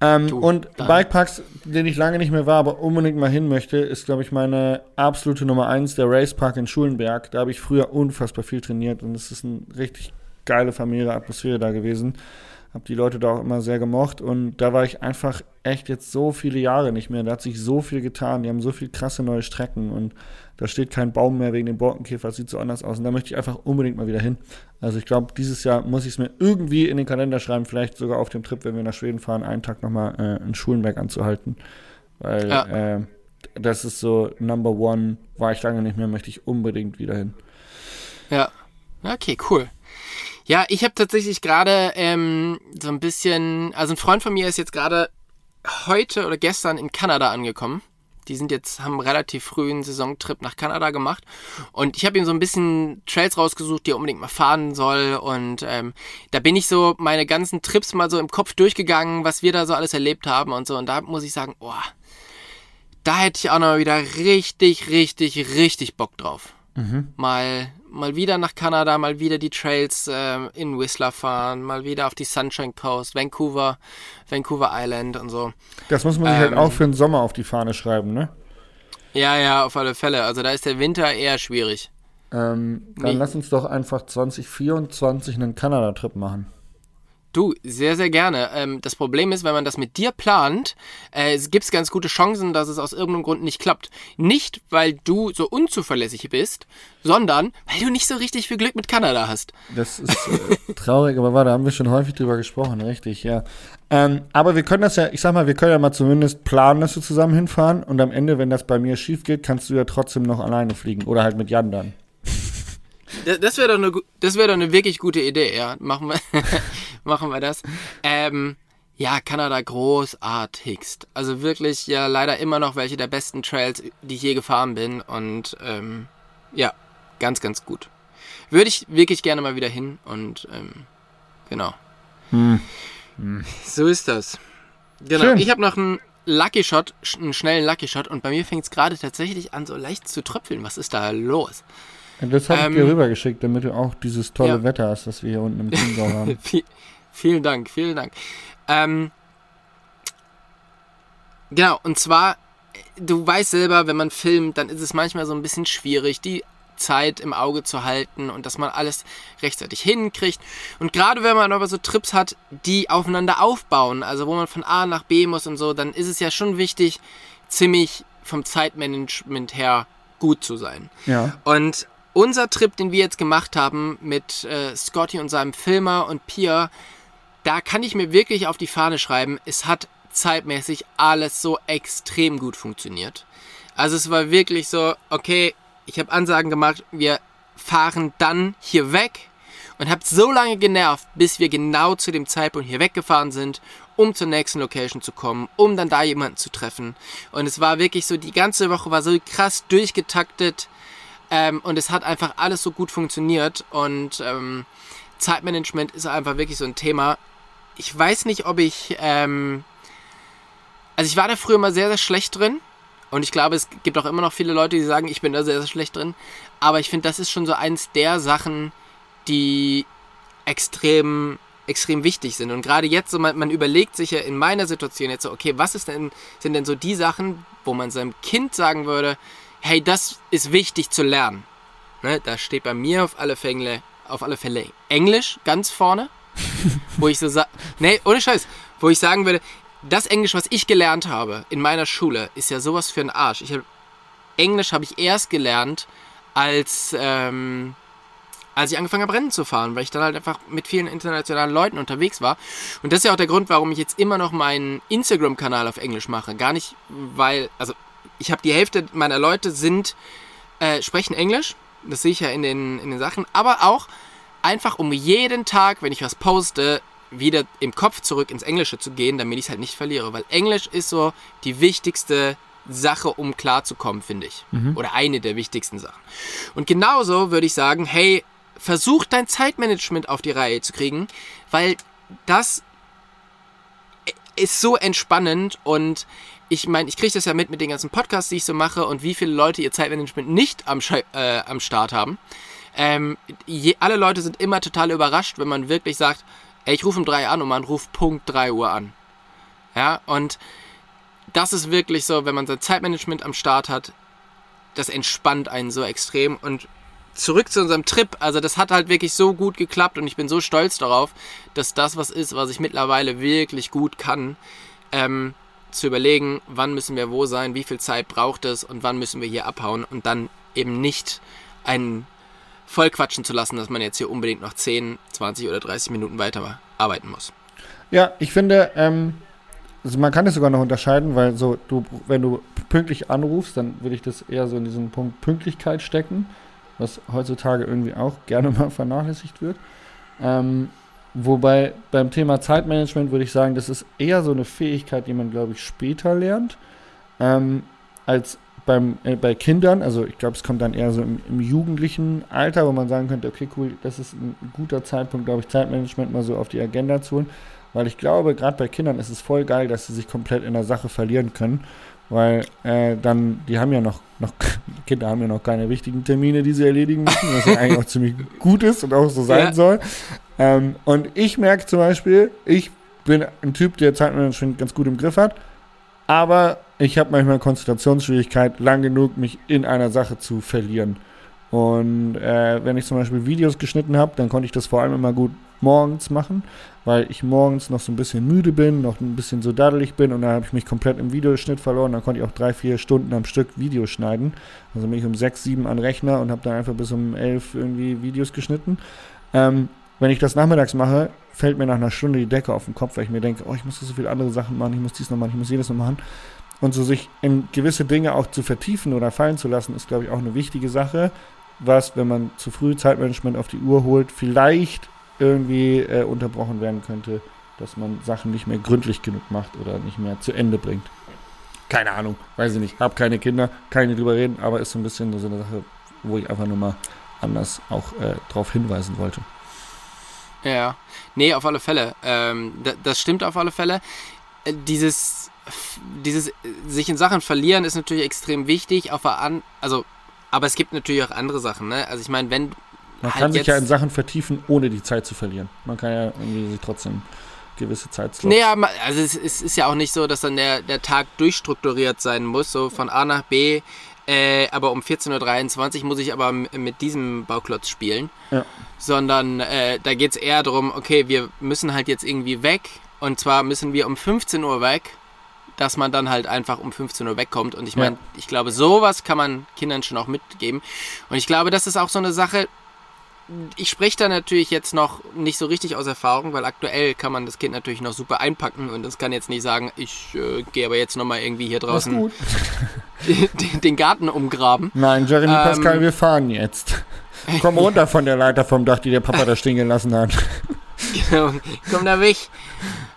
S2: Ähm,
S3: Du,
S2: und
S3: dann-
S2: Bikeparks, den ich lange nicht mehr war, aber unbedingt mal hin möchte, ist, glaube ich, meine absolute Nummer eins, der Racepark in Schulenberg. Da habe ich früher unfassbar viel trainiert und es ist eine richtig geile familiäre Atmosphäre da gewesen. Habe die Leute da auch immer sehr gemocht und da war ich einfach echt jetzt so viele Jahre nicht mehr. Da hat sich so viel getan. Die haben so viel krasse neue Strecken und da steht kein Baum mehr wegen dem Borkenkäfer. Das sieht so anders aus und da möchte ich einfach unbedingt mal wieder hin. Also ich glaube, dieses Jahr muss ich es mir irgendwie in den Kalender schreiben, vielleicht sogar auf dem Trip, wenn wir nach Schweden fahren, einen Tag nochmal äh, in Schulenberg anzuhalten. Weil
S3: Ja.
S2: äh, das ist so Number One, war ich lange nicht mehr, möchte ich unbedingt wieder hin.
S3: Ja. Okay, cool. Ja, ich habe tatsächlich gerade ähm, so ein bisschen, also ein Freund von mir ist jetzt gerade heute oder gestern in Kanada angekommen. Die sind jetzt, haben einen relativ frühen Saisontrip nach Kanada gemacht. Und ich habe ihm so ein bisschen Trails rausgesucht, die er unbedingt mal fahren soll. Und ähm, da bin ich so meine ganzen Trips mal so im Kopf durchgegangen, was wir da so alles erlebt haben und so. Und da muss ich sagen, oh, da hätte ich auch noch mal wieder richtig, richtig, richtig Bock drauf. Mal, mal wieder nach Kanada, mal wieder die Trails ähm, in Whistler fahren, mal wieder auf die Sunshine Coast, Vancouver, Vancouver Island und so.
S2: Das muss man sich halt
S3: Ähm.
S2: auch für den Sommer auf die Fahne schreiben, ne?
S3: Ja, ja, auf alle Fälle. Also da ist der Winter eher schwierig.
S2: Ähm, dann
S3: Nee.
S2: lass uns doch einfach 2024 einen Kanada-Trip machen.
S3: Du, sehr, sehr gerne. Ähm, das Problem ist, wenn man das mit dir plant, äh, es gibt ganz gute Chancen, dass es aus irgendeinem Grund nicht klappt. Nicht, weil du so unzuverlässig bist, sondern weil du nicht so richtig viel Glück mit Kanada hast.
S2: Das ist äh, traurig, aber warte, da haben wir schon häufig drüber gesprochen, richtig, ja. Ähm, aber wir können das ja, ich sag mal, wir können ja mal zumindest planen, dass wir zusammen hinfahren und am Ende, wenn das bei mir schief geht, kannst du ja trotzdem noch alleine fliegen oder halt mit Jan dann.
S3: Das, das wäre doch eine, das wäre doch eine wirklich gute Idee, ja. Machen wir, machen wir das. Ähm, ja, Kanada großartigst. Also wirklich, ja, leider immer noch welche der besten Trails, die ich je gefahren bin. Und ähm, ja, ganz, ganz gut. Würde ich wirklich gerne mal wieder hin und ähm, genau. So ist das. Genau.
S2: Schön.
S3: Ich habe noch einen Lucky Shot, einen schnellen Lucky Shot und bei mir fängt es gerade tatsächlich an, so leicht zu tröpfeln. Was ist da los?
S2: Das habe
S3: Ähm,
S2: ich dir rübergeschickt, damit du auch dieses tolle
S3: ja.
S2: Wetter hast, das wir hier unten im Chiemgau haben.
S3: Vi- vielen Dank, vielen Dank. Ähm, genau, und zwar, du weißt selber, wenn man filmt, dann ist es manchmal so ein bisschen schwierig, die Zeit im Auge zu halten und dass man alles rechtzeitig hinkriegt. Und gerade wenn man aber so Trips hat, die aufeinander aufbauen, also wo man von A nach B muss und so, dann ist es ja schon wichtig, ziemlich vom Zeitmanagement her gut zu sein.
S2: Ja.
S3: Und unser Trip, den wir jetzt gemacht haben mit äh, Scotty und seinem Filmer und Pia, da kann ich mir wirklich auf die Fahne schreiben, es hat zeitmäßig alles so extrem gut funktioniert. Also es war wirklich so, okay, ich habe Ansagen gemacht, wir fahren dann hier weg und habe so lange genervt, bis wir genau zu dem Zeitpunkt hier weggefahren sind, um zur nächsten Location zu kommen, um dann da jemanden zu treffen. Und es war wirklich so, die ganze Woche war so krass durchgetaktet ähm, und es hat einfach alles so gut funktioniert und ähm, Zeitmanagement ist einfach wirklich so ein Thema. Ich weiß nicht, ob ich, ähm, also ich war da früher mal sehr, sehr schlecht drin. Und ich glaube, es gibt auch immer noch viele Leute, die sagen, ich bin da sehr, sehr schlecht drin. Aber ich finde, das ist schon so eins der Sachen, die extrem, extrem wichtig sind. Und gerade jetzt, so man, man überlegt sich ja in meiner Situation jetzt so, okay, was ist denn, sind denn so die Sachen, wo man seinem Kind sagen würde, hey, das ist wichtig zu lernen. Ne, da steht bei mir auf alle Fälle, auf alle Fälle Englisch ganz vorne, wo ich so sage, nee, ohne Scheiß, wo ich sagen würde, das Englisch, was ich gelernt habe in meiner Schule, ist ja sowas für ein Arsch. Ich hab, Englisch habe ich erst gelernt, als, ähm, als ich angefangen habe, Rennen zu fahren, weil ich dann halt einfach mit vielen internationalen Leuten unterwegs war. Und das ist ja auch der Grund, warum ich jetzt immer noch meinen Instagram-Kanal auf Englisch mache. Gar nicht, weil, also ich habe die Hälfte meiner Leute sind, äh, sprechen Englisch. Das sehe ich ja in den, in den Sachen. Aber auch einfach, um jeden Tag, wenn ich was poste, wieder im Kopf zurück ins Englische zu gehen, damit ich es halt nicht verliere. Weil Englisch ist so die wichtigste Sache, um klarzukommen, finde ich. Oder eine der wichtigsten Sachen. Und genauso würde ich sagen, hey, versuch dein Zeitmanagement auf die Reihe zu kriegen, weil das ist so entspannend und ich meine, ich kriege das ja mit mit den ganzen Podcasts, die ich so mache und wie viele Leute ihr Zeitmanagement nicht am, äh, am Start haben. Ähm, je, alle Leute sind immer total überrascht, wenn man wirklich sagt, ey, ich rufe um 3 an und man ruft Punkt 3 Uhr an. Ja, und das ist wirklich so, wenn man sein Zeitmanagement am Start hat, das entspannt einen so extrem. Und zurück zu unserem Trip, also das hat halt wirklich so gut geklappt und ich bin so stolz darauf, dass das was ist, was ich mittlerweile wirklich gut kann. Ähm, zu überlegen, wann müssen wir wo sein, wie viel Zeit braucht es und wann müssen wir hier abhauen und dann eben nicht einen vollquatschen zu lassen, dass man jetzt hier unbedingt noch 10, 20 oder 30 Minuten weiter arbeiten muss.
S2: Ja, ich finde, ähm, also man kann es sogar noch unterscheiden, weil so, du, wenn du pünktlich anrufst, dann würde ich das eher so in diesen Punkt Pünktlichkeit stecken, was heutzutage irgendwie auch gerne mal vernachlässigt wird. Ähm, wobei beim Thema Zeitmanagement würde ich sagen, das ist eher so eine Fähigkeit, die man, glaube ich, später lernt, ähm, als beim, äh, bei Kindern. Also ich glaube, es kommt dann eher so im, im jugendlichen Alter, wo man sagen könnte, okay, cool, das ist ein guter Zeitpunkt, glaube ich, Zeitmanagement mal so auf die Agenda zu holen. Weil ich glaube, gerade bei Kindern ist es voll geil, dass sie sich komplett in der Sache verlieren können. Weil äh, dann, die haben ja noch, noch, Kinder haben ja noch keine wichtigen Termine, die sie erledigen müssen, was ja eigentlich auch ziemlich gut ist und auch so sein
S3: Ja.
S2: soll. Ähm, und ich merke zum Beispiel, ich bin ein Typ, der Zeitmanagement ganz gut im Griff hat, aber ich habe manchmal Konzentrationsschwierigkeit, lang genug mich in einer Sache zu verlieren. Und äh, wenn ich zum Beispiel Videos geschnitten habe, dann konnte ich das vor allem immer gut morgens machen, weil ich morgens noch so ein bisschen müde bin, noch ein bisschen so daddelig bin und dann habe ich mich komplett im Videoschnitt verloren. Dann konnte ich auch drei, vier Stunden am Stück Videos schneiden. Also bin ich um sechs, sieben an Rechner und habe dann einfach bis um elf irgendwie Videos geschnitten. Ähm, wenn ich das nachmittags mache, fällt mir nach einer Stunde die Decke auf den Kopf, weil ich mir denke, oh, ich muss so viele andere Sachen machen, ich muss dies noch machen, ich muss jedes noch machen. Und so sich in gewisse Dinge auch zu vertiefen oder fallen zu lassen, ist, glaube ich, auch eine wichtige Sache, was, wenn man zu früh Zeitmanagement auf die Uhr holt, vielleicht irgendwie äh, unterbrochen werden könnte, dass man Sachen nicht mehr gründlich genug macht oder nicht mehr zu Ende bringt. Keine Ahnung, weiß ich nicht. Hab keine Kinder, kann nicht drüber reden, aber ist so ein bisschen so eine Sache, wo ich einfach nur mal anders auch äh, drauf hinweisen wollte.
S3: Ja, nee, auf alle Fälle. Ähm, da, das stimmt auf alle Fälle. Äh, Dieses dieses sich in Sachen verlieren ist natürlich extrem wichtig, auf an, also aber es gibt natürlich auch andere Sachen, ne? Also ich meine, wenn
S2: Man
S3: halt
S2: kann sich ja in Sachen vertiefen, ohne die Zeit zu verlieren. Man kann ja irgendwie sich trotzdem gewisse Zeit
S3: Nee, aber also es, es ist ja auch nicht so, dass dann der, der Tag durchstrukturiert sein muss, so von A nach B. Äh, aber um 14.23 Uhr muss ich aber mit diesem Bauklotz spielen.
S2: Ja.
S3: Sondern äh, da geht es eher darum, okay, wir müssen halt jetzt irgendwie weg. Und zwar müssen wir um 15 Uhr weg, dass man dann halt einfach um 15 Uhr wegkommt. Und ich meine,
S2: Ja.
S3: ich glaube, sowas kann man Kindern schon auch mitgeben. Und ich glaube, das ist auch so eine Sache, ich spreche da natürlich jetzt noch nicht so richtig aus Erfahrung, weil aktuell kann man das Kind natürlich noch super einpacken und es kann jetzt nicht sagen, ich äh, gehe aber jetzt nochmal irgendwie hier draußen
S2: gut.
S3: den, den Garten umgraben.
S2: Nein, Jeremy
S3: Ähm,
S2: Pascal, wir fahren jetzt. Komm runter von der Leiter vom Dach, die der Papa da stehen gelassen hat.
S3: Genau, komm da weg.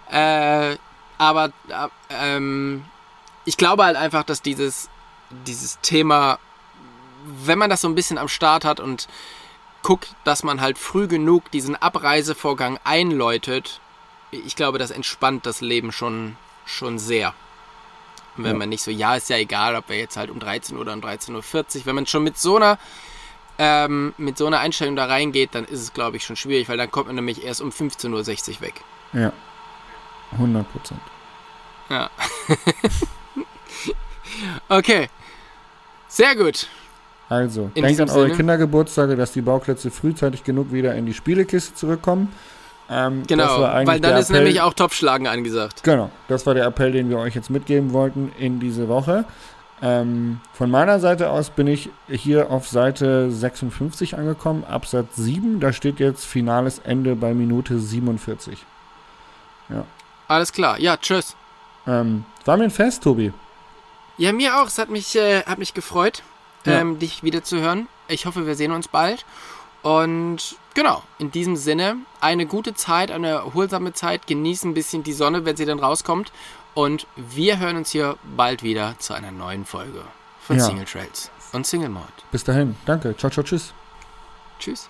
S3: Äh, aber äh, ähm, ich glaube halt einfach, dass dieses, dieses Thema, wenn man das so ein bisschen am Start hat und guckt, dass man halt früh genug diesen Abreisevorgang einläutet, ich glaube, das entspannt das Leben schon, schon sehr. Wenn
S2: Ja.
S3: man nicht so, ja, ist ja egal, ob wir jetzt halt um 13 Uhr oder um 13.40 Uhr, wenn man schon mit so einer ähm, mit so einer Einstellung da reingeht, dann ist es, glaube ich, schon schwierig, weil dann kommt man nämlich erst um 15.60 Uhr weg.
S2: Ja. 100 Prozent.
S3: Ja. okay. Sehr gut.
S2: Also,
S3: In
S2: denkt an eure
S3: Sinne-
S2: Kindergeburtstage, dass die Bauklötze frühzeitig genug wieder in die Spielekiste zurückkommen. Ähm, das
S3: Genau. Weil dann ist
S2: Appell,
S3: nämlich auch Topfschlagen angesagt.
S2: Genau, das war der Appell, den wir euch jetzt mitgeben wollten in diese Woche. Ähm, von meiner Seite aus bin ich hier auf Seite 56 angekommen, Absatz 7. Da steht jetzt finales Ende bei Minute 47.
S3: Alles klar. Ja, tschüss.
S2: Ähm, war mir ein Fest, Tobi.
S3: Ja, mir auch. Es hat mich, äh, hat mich gefreut,
S2: Ja.
S3: ähm, dich wieder zu hören. Ich hoffe, wir sehen uns bald. Und genau, in diesem Sinne, eine gute Zeit, eine erholsame Zeit. Genießen ein bisschen die Sonne, wenn sie dann rauskommt. Und wir hören uns hier bald wieder zu einer neuen Folge von
S2: Ja.
S3: Single Trails und Single Mode.
S2: Bis dahin. Danke. Ciao, ciao, tschüss.
S3: Tschüss.